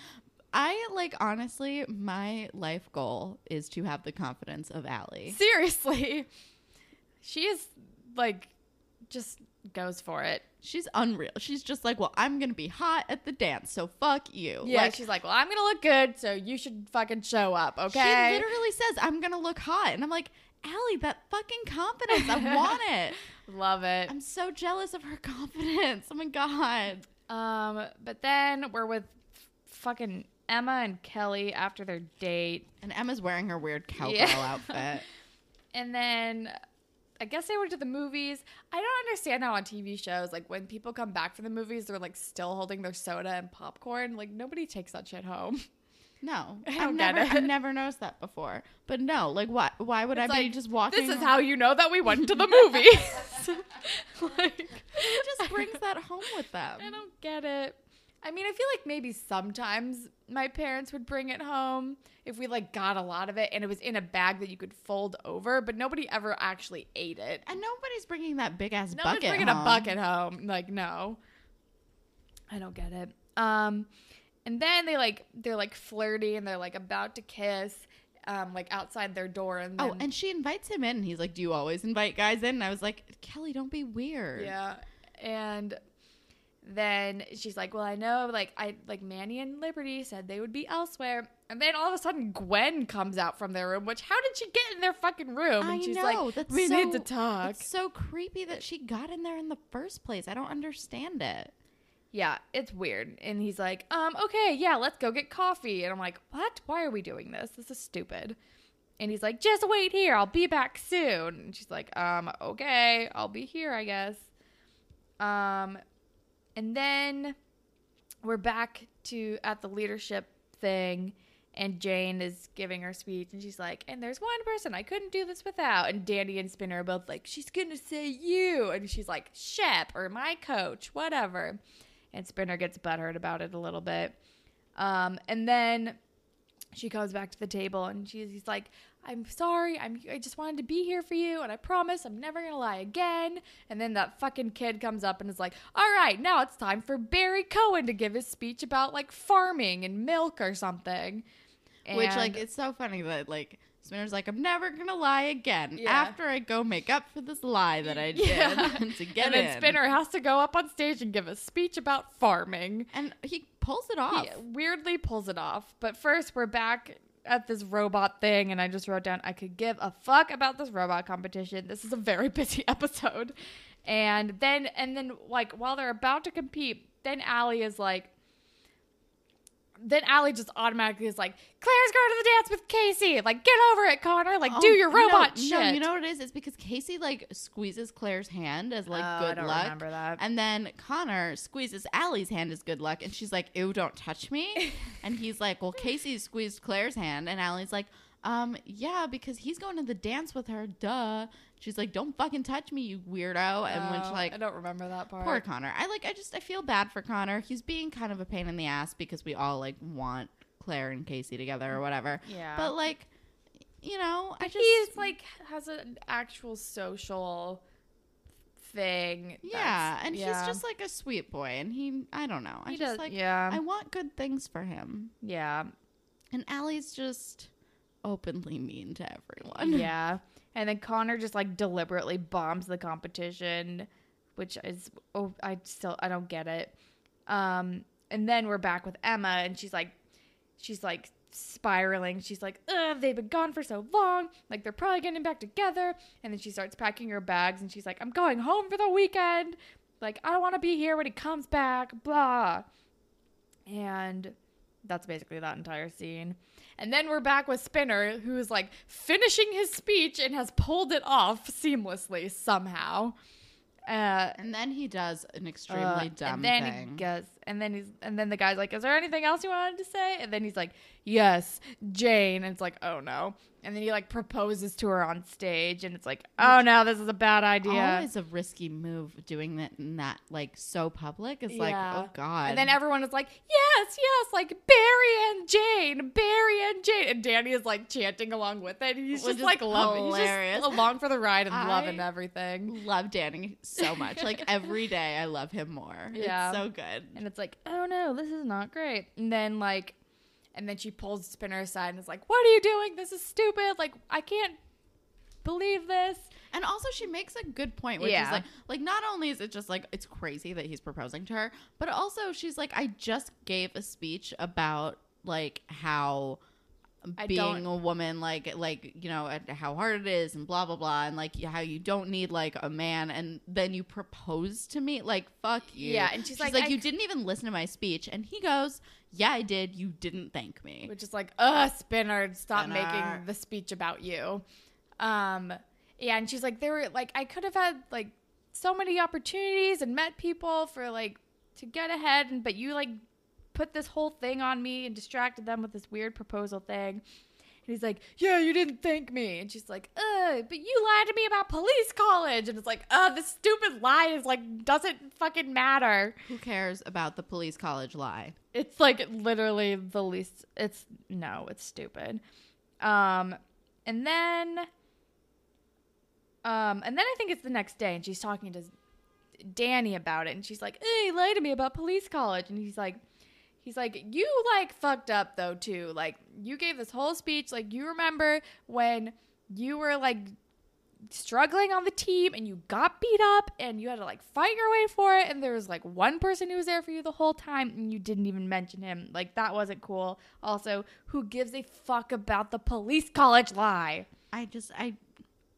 I like honestly, my life goal is to have the confidence of Allie. Seriously, she is like just goes for it. She's unreal. She's just like, well, I'm gonna be hot at the dance, so fuck you. Yeah, like, she's like, well, I'm gonna look good, so you should fucking show up, okay? She literally says, I'm gonna look hot. And I'm like, Allie, that fucking confidence. I want it. Love it. I'm so jealous of her confidence. Oh my god. Um, but then we're with fucking Emma and Kelly after their date, And Emma's wearing her weird cowgirl Yeah. outfit. and then I guess they went to the movies. I don't understand how on TV shows, like when people come back from the movies, they're like still holding their soda and popcorn. Like nobody takes that shit home. No, I I've get never, it. I've never noticed that before. But no, like, why? Why would It's I be just walking? This is how you know that we went to the movies. like, Who just brings that home with them? I don't get it. I mean, I feel like maybe sometimes my parents would bring it home if we like got a lot of it and it was in a bag that you could fold over, but nobody ever actually ate it. And nobody's bringing that big ass bucket. bringing home. a bucket home. Like, no. I don't get it. Um, and then they like they're like flirty and they're like about to kiss, um, like outside their door. And then, Oh, and she invites him in. And he's like, "Do you always invite guys in?" And I was like, "Kelly, don't be weird." Yeah. And then she's like, Well, I know like I like Manny and Liberty said they would be elsewhere. And then all of a sudden Gwen comes out from their room, which how did she get in their fucking room? And I she's know. like, that's We so, need to talk. It's so creepy that she got in there in the first place. I don't understand it. Yeah, it's weird. And he's like, um, okay, yeah, let's go get coffee. And I'm like, What? Why are we doing this? This is stupid. And he's like, just wait here, I'll be back soon. And she's like, um, okay, I'll be here, I guess. Um, and then we're back to at the leadership thing, and Jane is giving her speech, and she's like, and there's one person I couldn't do this without. And Danny and Spinner are both like, she's gonna say you. And she's like, Shep or my coach, whatever. And Spinner gets butthurt about it a little bit. Um, and then she comes back to the table and she's he's like, I'm sorry, I'm I just wanted to be here for you, and I promise I'm never gonna lie again. And then that fucking kid comes up and is like, All right, now it's time for Barry Cohen to give his speech about like farming and milk or something. Which like it's so funny that like Spinner's like, I'm never gonna lie again Yeah. after I go make up for this lie that I did Yeah. to get and then. Spinner has to go up on stage and give a speech about farming. and he pulls it off. He weirdly pulls it off. But first, we're back at this robot thing, and I just wrote down I could give a fuck about this robot competition. This is a very busy episode. And then, and then, like, while they're about to compete, then Allie is like, then Allie just automatically is like, Claire's going to the dance with Casey. Like, get over it, Connor. Like, do Oh, your robot no, shit. No, you know what it is? It's because Casey like squeezes Claire's hand as like Oh, I good don't luck. remember that. And then Connor squeezes Allie's hand as good luck, and she's like, "Ew, don't touch me." and he's like, "Well, Casey squeezed Claire's hand," and Allie's like, "Um, yeah, because he's going to the dance with her. Duh." She's like, "Don't fucking touch me, you weirdo," and when Oh, like I don't remember that part. Poor Connor. I like. I just. I feel bad for Connor. He's being kind of a pain in the ass because we all like want Claire and Casey together or whatever. Yeah. But like, you know, I just. he's like has an actual social thing. yeah, and yeah. he's just like a sweet boy, and he. I don't know. I He just does- like. yeah. I want good things for him, yeah. and Allie's just openly mean to everyone. yeah. And then Connor just like deliberately bombs the competition, which is oh I still I don't get it. Um and then we're back with Emma and she's like she's like spiraling. She's like, Ugh, they've been gone for so long. Like they're probably getting back together. And then she starts packing her bags and she's like, I'm going home for the weekend. Like, I don't want to be here when he comes back, blah. And that's basically that entire scene. And then we're back with Spinner, who is like finishing his speech and has pulled it off seamlessly somehow. Uh, And then he does an extremely uh, dumb and then thing. he goes, and then he's, and then the guy's like, "Is there anything else you wanted to say?" And then he's like, "Yes, Jane." And it's like, "Oh no!" And then he like proposes to her on stage, and it's like, "Oh no, this is a bad idea." Always a risky move doing that in that like so public. It's like, Yeah. oh god. And then everyone is like, yes, yes, like Barry and Jane, Barry and Jane. And Danny is like chanting along with it. He's Which just is like loving, he's hilarious. just along for the ride and I- loving everything. love Danny so much. Like every day, I love him more. Yeah. it's so good. And it's like, oh no, this is not great. And then like, and then she pulls Spinner aside and is like, what are you doing? This is stupid. Like, I can't believe this. And also, she makes a good point, which Yeah. is like, like not only is it just like it's crazy that he's proposing to her, but also she's like, I just gave a speech about like how I being a woman like like you know how hard it is and blah blah blah and like how you don't need like a man and then you propose to me? Like fuck you. Yeah, and she's like, like you c- didn't even listen to my speech. And he goes yeah i did. You didn't thank me. Which is like, ugh, Spinner, stop Spinner. making the speech about you. Um, yeah, and she's like, there were like, I could have had like so many opportunities and met people for like to get ahead, and but you like put this whole thing on me and distracted them with this weird proposal thing. And he's like, yeah, you didn't thank me. And she's like, uh, but you lied to me about police college. And it's like, uh, this stupid lie is like, doesn't fucking matter. who cares about the police college lie It's like literally the least. It's no, it's stupid. Um, and then, um, and then I think it's the next day, and she's talking to Danny about it, and she's like, "Hey, he lied to me about police college," and he's like. He's like, you like fucked up though too. Like you gave this whole speech. Like you remember when you were like struggling on the team and you got beat up and you had to like fight your way for it and there was like one person who was there for you the whole time and you didn't even mention him like that wasn't cool also who gives a fuck about the police college lie i just i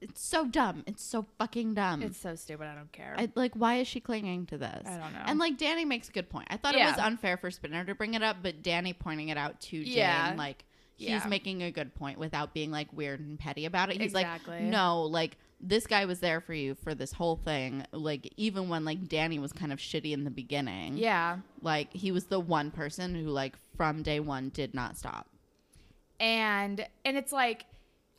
it's so dumb. It's so fucking dumb. It's so stupid. I don't care. I, like why is she clinging to this? I don't know. and like danny makes a good point. I thought it was unfair for spinner to bring it up but danny pointing it out to jane Yeah. like he's Yeah. making a good point without being like weird and petty about it. He's Exactly. like no like this guy was there for you for this whole thing like even when like danny was kind of shitty in the beginning yeah. like he was the one person who like from day one did not stop. And and it's like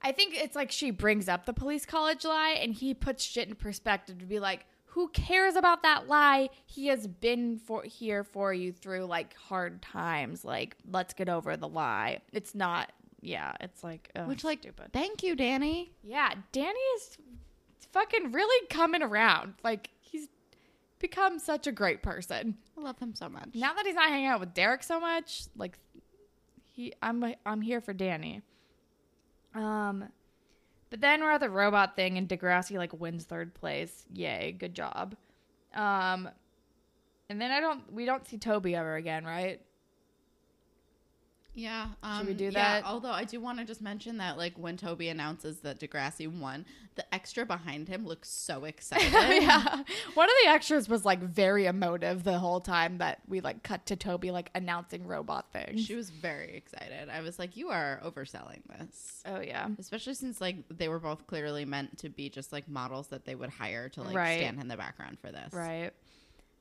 i think it's like she brings up the police college lie and he puts shit in perspective to be like who cares about that lie? He has been for here for you through like hard times. Like let's get over the lie. It's not yeah it's like which like stupid. thank you danny. Yeah danny is fucking really coming around. Like he's become such a great person. I love him so much. Now that he's not hanging out with Derek so much, like he, I'm, I'm here for Danny. Um, but then we're at the robot thing, and Degrassi like wins third place. Yay, good job. Um, and then I don't, we don't see Toby ever again, right? Yeah. Um, Should we do yeah, that? although I do want to just mention that, like, when Toby announces that Degrassi won, the extra behind him looks so excited. yeah. One of the extras was like very emotive the whole time that we like cut to Toby like announcing robot things. She was very excited. I was like, you are overselling this. oh yeah. Especially since, like, they were both clearly meant to be just, like, models that they would hire to, like, Right. stand in the background for this. Right.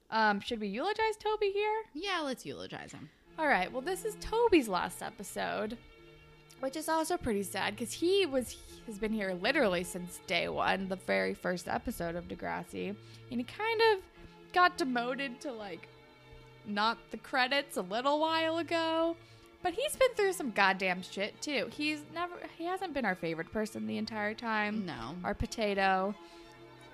Um, should we eulogize Toby here? Yeah, let's eulogize him. All right. Well, this is Toby's last episode. which is also pretty sad because he was has been here literally since day one, the very first episode of Degrassi, and he kind of got demoted to like not the credits a little while ago. But he's been through some goddamn shit too. He's never he hasn't been our favorite person the entire time. No. Our potato,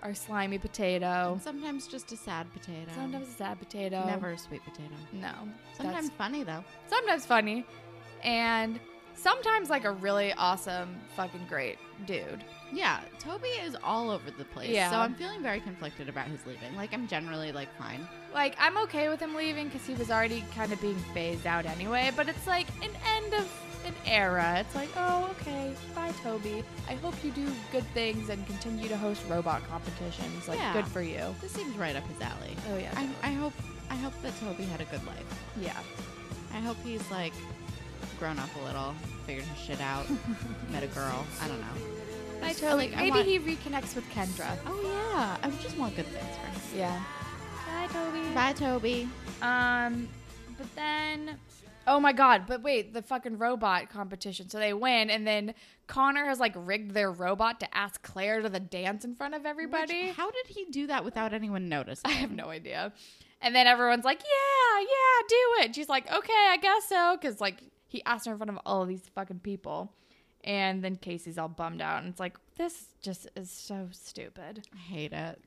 our slimy potato. Sometimes just a sad potato. Sometimes a sad potato. Never a sweet potato. No. Sometimes That's funny though. sometimes funny, and sometimes like a really awesome, fucking great dude. Yeah, Toby is all over the place. Yeah. So I'm feeling very conflicted about his leaving. Like I'm generally like fine. Like I'm okay with him leaving because he was already kind of being phased out anyway. But it's like an end of an era. It's like, oh, okay, bye, Toby. I hope you do good things and continue to host robot competitions. Like, Yeah. good for you. This seems right up his alley. Oh yeah, I, I hope I hope that Toby had a good life. yeah. I hope he's like grown up a little, figured his shit out, met a girl. I don't know. Bye, Just, Toby. like, I Maybe want- he reconnects with Kendra. Oh yeah, I just want good things for him. Yeah. Bye, Toby. Bye, Toby. Um, but then, oh my god! But wait, the fucking robot competition. So they win, and then Connor has like rigged their robot to ask Claire to the dance in front of everybody. Which- how did he do that without anyone noticing? I have no idea. And then everyone's like, "Yeah, yeah, do it." She's like, "Okay, I guess so," because like he asked her in front of all of these fucking people. And then Casey's all bummed out, and it's like, this just is so stupid. I hate it.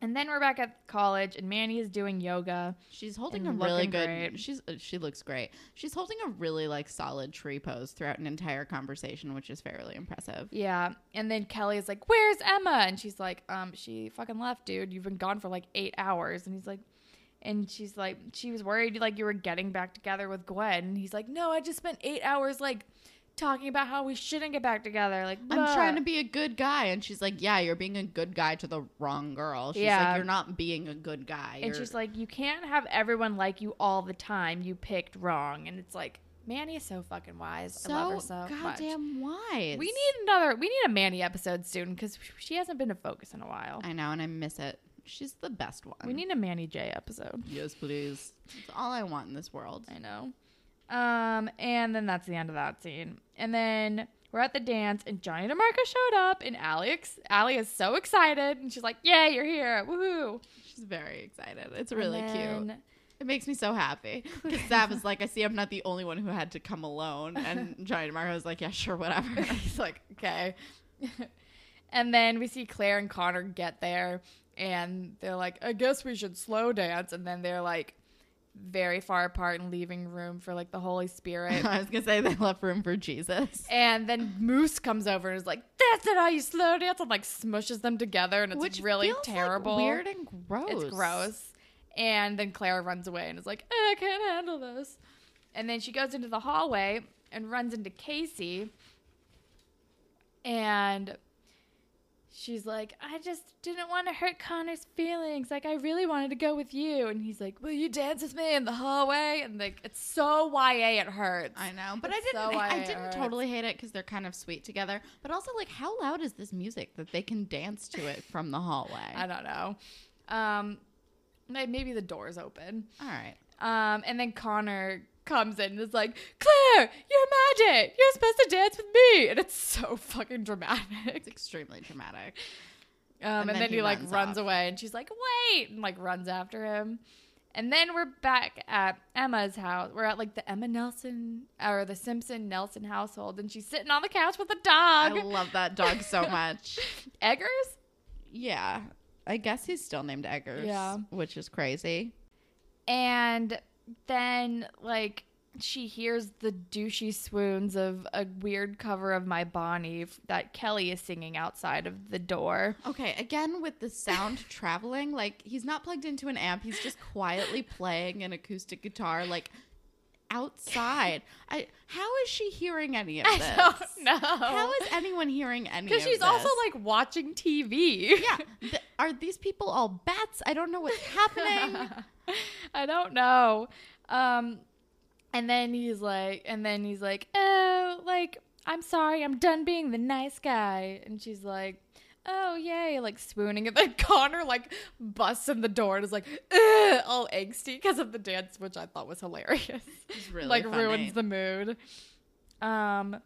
And then we're back at college, and Manny is doing yoga. She's holding a really good. great. She's uh, she looks great. She's holding a really like solid tree pose throughout an entire conversation, which is fairly impressive. Yeah. And then Kelly is like, Where's Emma? And she's like, Um, she fucking left, dude. You've been gone for like eight hours. And he's like, and she's like, she was worried like you were getting back together with Gwen. And he's like, No, I just spent eight hours like talking about how we shouldn't get back together. Like, I'm trying to be a good guy, and she's like, "Yeah, you're being a good guy to the wrong girl." She's Yeah. like, "You're not being a good guy." And You're- she's like, You can't have everyone like you all the time. You picked wrong. And it's like, Manny is so fucking wise. so, I love her so much. goddamn wise. We need another. We need a Manny episode soon because she hasn't been a focus in a while. I know, and I miss it. She's the best one. We need a Manny J episode. Yes, please. It's all I want in this world. I know. Um, and then that's the end of that scene. And then we're at the dance, and Johnny DeMarco showed up, and Alex, Allie is so excited, and she's like, "Yay, you're here! Woohoo!" She's very excited. It's really And cute. It makes me so happy because Sav is like, I see I'm not the only one who had to come alone, and Johnny DeMarco is like, yeah, sure, whatever. He's like, "Okay." and then we see Claire and Connor get there, and they're like, "I guess we should slow dance," and then they're like. Very far apart and leaving room for like the Holy Spirit. I was gonna say they left room for Jesus. And then Moose comes over and is like, "That's not how you slow dance," and like smushes them together, and it's Which really feels, like, terrible, weird and gross. It's gross. And then Claire runs away and is like, "I can't handle this." And then she goes into the hallway and runs into Casey, and she's like, "I just didn't want to hurt Connor's feelings. Like, I really wanted to go with you." And he's like, "Will you dance with me in the hallway?" And like, it's so YA, it hurts. I know, but It's I didn't. so I YA didn't totally hate it because they're kind of sweet together. But also, like, how loud is this music that they can dance to it from the hallway? I don't know. Um, maybe the door's open. All right. Um, and then Connor comes in and is like, Claire, you're magic. You're supposed to dance with me. And it's so fucking dramatic. It's extremely dramatic. Um, And and, then then, he he, like runs runs away and she's like, wait, and like runs after him. And then we're back at Emma's house. We're at like the Emma Nelson or the Simpson Nelson household, and she's sitting on the couch with a dog. I love that dog so much. Eggers? Yeah. I guess he's still named Eggers. Yeah. Which is crazy. And then, like, she hears the douchey swoons of a weird cover of My Bonnie f- that Kelly is singing outside of the door. Okay, again with the sound traveling, like he's not plugged into an amp, he's just quietly playing an acoustic guitar like outside. I how is she hearing any of I this? don't know. How is anyone hearing any of Because she's this? also, like, watching TV. Yeah. th- are these people all bats? I don't know what's happening. I don't know. Um, and then he's like, and then he's like, oh, like, I'm sorry, I'm done being the nice guy. And she's like, oh, yay, like swooning. And then Connor, like, busts in the door and is like, all angsty because of the dance, which I thought was hilarious. Really like, funny. ruins the mood. Um,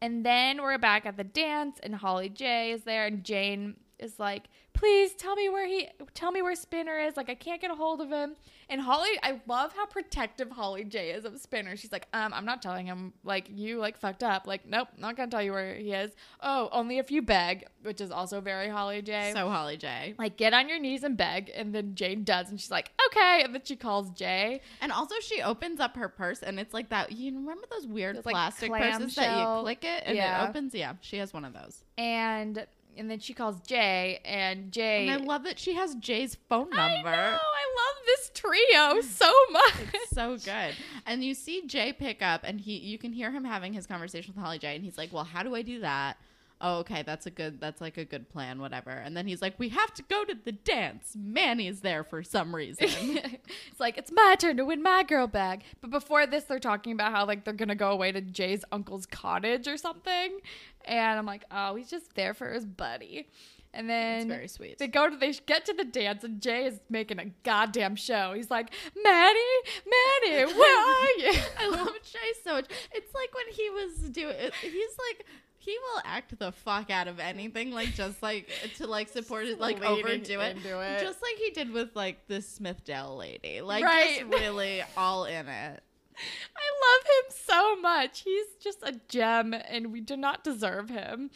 and then we're back at the dance, and Holly J is there, and Jane is like, "Please tell me where he, tell me where Spinner is. Like, I can't get a hold of him." And Holly, I love how protective Holly J is of Spinner. She's like, "Um, I'm not telling him. Like, you like fucked up. Like, nope, not gonna tell you where he is. Oh, only if you beg, which is also very Holly J. So Holly J. like, get on your knees and beg." And then Jane does, and she's like, "Okay." And then she calls Jay. And also, she opens up her purse, and it's like that. You remember those weird Those, like, plastic purses that you click it and Yeah. it opens? Yeah, she has one of those. and and then she calls Jay, and Jay. And I love that she has Jay's phone number. I know. I love this trio so much. It's so good. And you see Jay pick up and he you can hear him having his conversation with Holly J and he's like, Well, how do I do that? Oh, okay, that's a good that's like a good plan, whatever. And then he's like, We have to go to the dance. Manny's there for some reason. it's like it's my turn to win my girl bag. But before this, they're talking about how like they're gonna go away to Jay's uncle's cottage or something, and I'm like, oh, he's just there for his buddy. And then it's very sweet. They go to they get to the dance and Jay is making a goddamn show. He's like, Manny, Manny, where are you? I love Jay so much. It's like when he was doing he's like he will act the fuck out of anything, like just like to like support it, like overdo it. it. just like he did with like the Smithdale lady, like Right. just really all in it. I love him so much. He's just a gem, and we do not deserve him.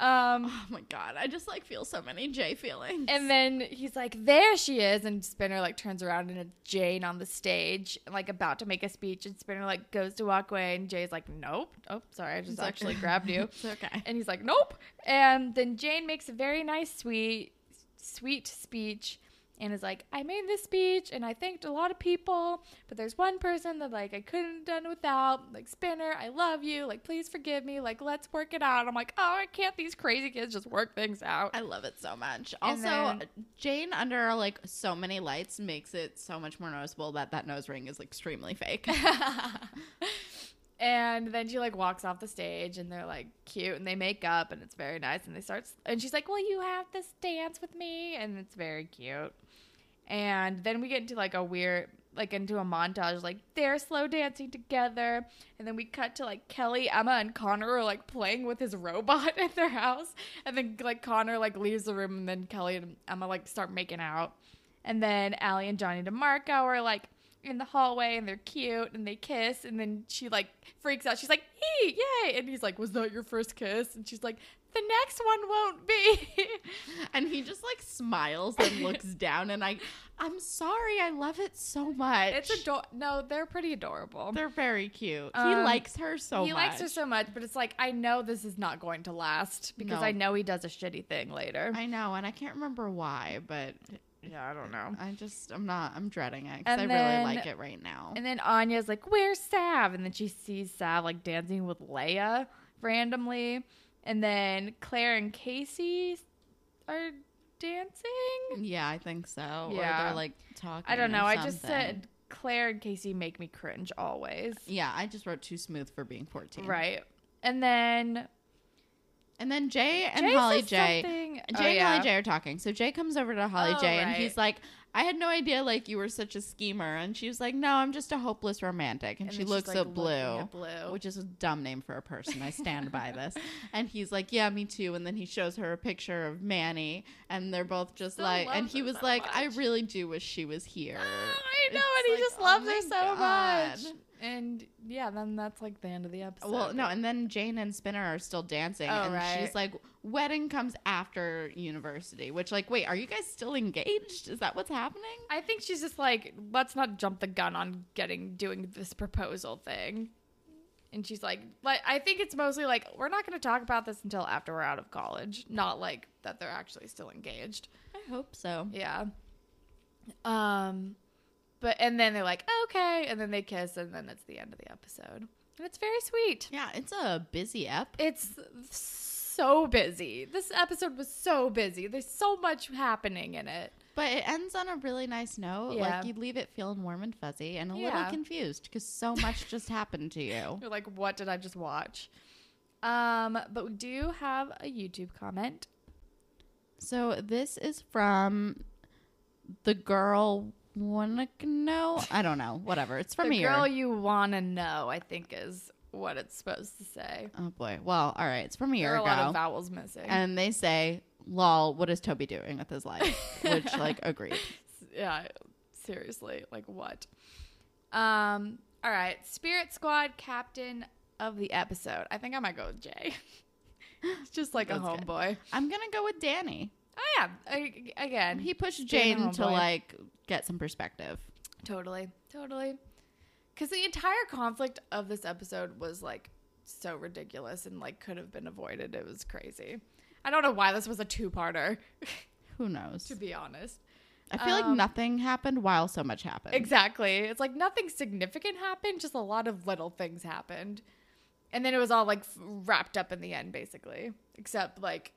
Um, Oh my god, I just like feel so many Jay feelings. and then he's like, "There she is," and Spinner like turns around and it's Jane on the stage, like about to make a speech, and Spinner like goes to walk away, and Jay's like, "Nope, oh, sorry, I just It's okay. actually grabbed you." it's okay. And he's like, "Nope." And then Jane makes a very nice, sweet, sweet speech, and is like, "I made this speech, and I thanked a lot of people, but there's one person that like I couldn't have done without. Like Spinner, I love you. Like please forgive me. Like let's work it out." I'm like, "Oh, I can't these crazy kids just work things out?" I love it so much. And Also, then- Jane under like so many lights makes it so much more noticeable that that nose ring is extremely fake. and then she like walks off the stage and they're like cute and they make up and it's very nice and they start and she's like well you have this dance with me and it's very cute and then we get into like a weird like into a montage like they're slow dancing together. And then we cut to like kelly emma and connor are like playing with his robot at their house. And then like connor like leaves the room and then kelly and emma like start making out. And then Allie and Johnny DeMarco are like in the hallway and they're cute and they kiss and then she like freaks out. She's like, "Hey, yay!" And he's like, "Was that your first kiss?" And she's like, "The next one won't be." and he just like smiles and looks down and I I'm sorry, I love it so much. it's ador No, they're pretty adorable. They're very cute. he Um, likes her so he much. He likes her so much, but it's like I know this is not going to last because No. I know he does a shitty thing later. I know, and I can't remember why, but yeah, I don't know. I just I'm not I'm dreading it because And I then- really like it right now. And then Anya's like, "Where's Sav?" And then she sees Sav like dancing with Leia randomly. And then Claire and Casey are dancing. yeah, I think so. Or Yeah. they're like talking. I don't or know. I just something. said Claire and Casey make me cringe always. Yeah, I just wrote too smooth for being 14. Right. And then And then Jay and Jay Holly J. Jay oh, and yeah. Holly J are talking. So Jay comes over to Holly Oh, J and right. he's like, I had no idea like you were such a schemer. And she was like, No, I'm just a hopeless romantic. And, And she looks like, at Blue, at Blue. which is a dumb name for a person. I stand by this. And he's like, Yeah, me too. And then he shows her a picture of Manny, and they're both just Still like, and he was so like, I really do wish she was here. I know, It's and he like, just oh loves my her so God. much. And yeah, then that's like the end of the episode. Well, no, and then Jane and Spinner are still dancing, Oh, and right. she's like, "Wedding comes after university." Which, like, wait, are you guys still engaged? Is that what's happening? I think she's just like, let's not jump the gun on getting doing this proposal thing. And she's like, like I think it's mostly like we're not going to talk about this until after we're out of college, not like that they're actually still engaged. I hope so. Yeah. Um, but and then they're like, okay, and then they kiss, and then it's the end of the episode, and it's very sweet. Yeah, it's a busy ep. It's so busy. This episode was so busy. There's so much happening in it. But it ends on a really nice note. Yeah. Like you leave it feeling warm and fuzzy and a Yeah. little confused because so much just happened to you. You're like, what did I just watch? Um, but we do have a YouTube comment. So this is from the girl wanna know. I don't know. Whatever. It's from the here. girl you wanna know, I think, is what it's supposed to say. Oh boy. Well, all right. It's from a year There are a lot of vowels missing. and they say, "Lol, what is Toby doing with his life?" Which, like, agreed. yeah, seriously, like what? Um, all right, Spirit Squad captain of the episode. I think I might go with Jay. It's just like a That's good. homeboy. I'm gonna go with Danny. Oh yeah, I, again, He pushed Jane to like get some perspective. totally, totally. Because the entire conflict of this episode was like so ridiculous and like could have been avoided. It was crazy. I don't know why this was a two-parter. Who knows? to be honest. I feel like Um, nothing happened while so much happened. Exactly. It's like nothing significant happened, just a lot of little things happened. And then it was all like f- wrapped up in the end, basically. Except, like,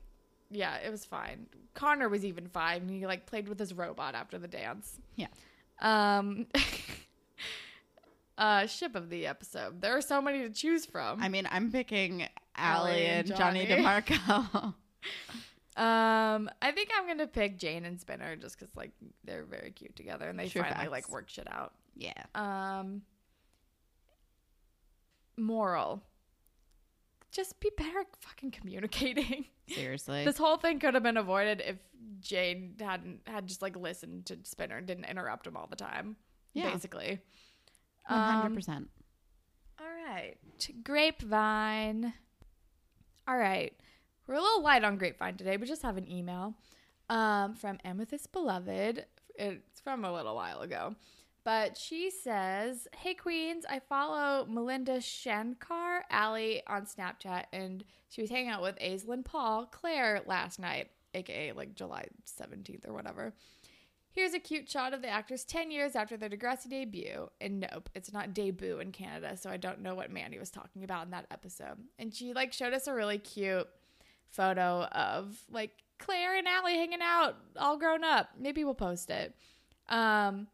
yeah, it was fine. Connor was even fine. and He, like, played with his robot after the dance. Yeah. Um, uh, ship of the episode. There are so many to choose from. I mean, I'm picking Allie Allie and and Johnny, Johnny. DeMarco. Um, I think I'm gonna pick Jane and Spinner just because like they're very cute together and they True finally facts. like work shit out. yeah. Um, moral. Just be better at fucking communicating. Seriously. this whole thing could have been avoided if Jane hadn't had just like listened to Spinner and didn't interrupt him all the time. Yeah. Basically. One hundred Um, percent. All right. Grapevine. All right. We're a little light on Grapevine today. We just have an email um, from Amethyst Beloved. It's from a little while ago. But she says, Hey, Queens, I follow Melinda Shankar Allie on Snapchat, and she was hanging out with Aislinn Paul Claire last night, aka like July 17th or whatever. Here's a cute shot of the actors 10 years after their Degrassi debut. And nope, it's not debut in Canada, so I don't know what Mandy was talking about in that episode. And she like showed us a really cute photo of like Claire and Allie hanging out, all grown up. Maybe we'll post it. Um,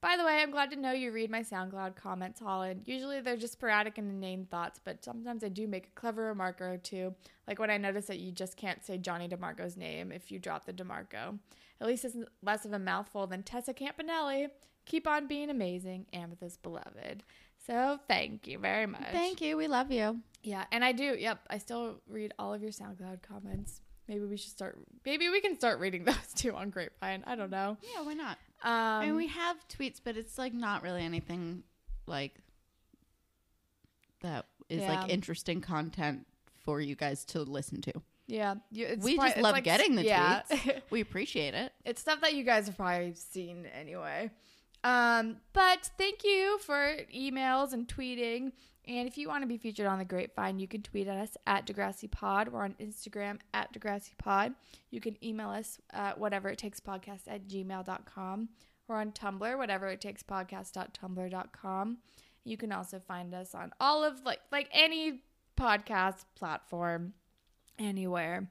by the way, I'm glad to know you read my SoundCloud comments, Holland. Usually they're just sporadic and inane thoughts, but sometimes I do make a clever remark or two. Like when I notice that you just can't say Johnny DeMarco's name if you drop the DeMarco. At least it's less of a mouthful than Tessa Campanelli. Keep on being amazing, Amethyst beloved. So thank you very much. Thank you. We love you. Yeah, and I do. Yep, I still read all of your SoundCloud comments. Maybe we should start. Maybe we can start reading those too on Grapevine. I don't know. Yeah, why not? Um, I mean, we have tweets, but it's like not really anything like that is Yeah. like interesting content for you guys to listen to. yeah, you, it's we probably- just love like- getting the yeah. tweets. We appreciate it. it's stuff that you guys have probably seen anyway. Um, but thank you for emails and tweeting. And if you want to be featured on the Grapevine, you can tweet at us at Degrassi Pod. We're on Instagram at Degrassi Pod. You can email us at whatever it takes podcast at gmail.com. We're on Tumblr, whatever it takes podcast.tumblr.com. You can also find us on all of like like any podcast platform anywhere.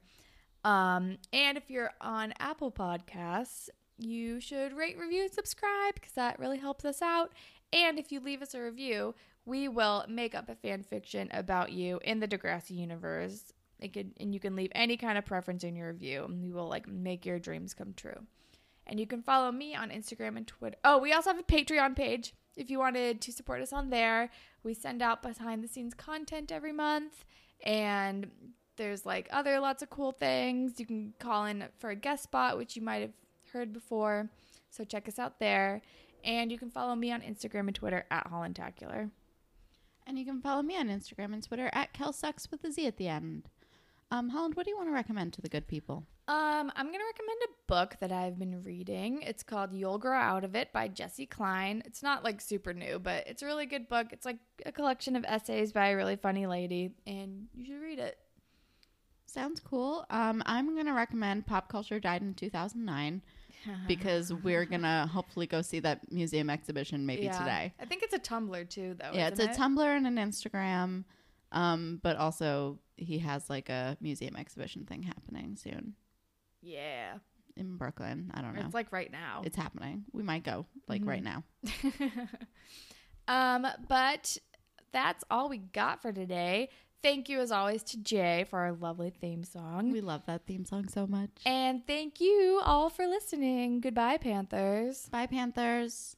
Um, and if you're on Apple Podcasts, you should rate, review, and subscribe because that really helps us out. And if you leave us a review, we will make up a fan fiction about you in the Degrassi universe. Could, and you can leave any kind of preference in your review, and we will like make your dreams come true. And you can follow me on Instagram and Twitter. Oh, we also have a Patreon page if you wanted to support us on there. We send out behind the scenes content every month, and there's like other lots of cool things. You can call in for a guest spot, which you might have heard before. So check us out there. And you can follow me on Instagram and Twitter at Hollandtacular. And you can follow me on Instagram and Twitter at KelSucks with a Z at the end. Um, Holland, what do you want to recommend to the good people? Um, I'm gonna recommend a book that I've been reading. It's called "You'll Grow Out of It" by Jessi Klein. It's not like super new, but it's a really good book. It's like a collection of essays by a really funny lady, and you should read it. Sounds cool. Um, I'm gonna recommend Pop Culture Died in 2009 because we're gonna hopefully go see that museum exhibition maybe Yeah. today. I think it's a Tumblr too, though. yeah, it's a it? Tumblr and an Instagram, um, but also he has like a museum exhibition thing happening soon Yeah, in Brooklyn. I don't know. it's like right now. it's happening. We might go like right now. um, but that's all we got for today. Thank you, as always, to Jay for our lovely theme song. We love that theme song so much. and thank you all for listening. Goodbye, Panthers. Bye, Panthers.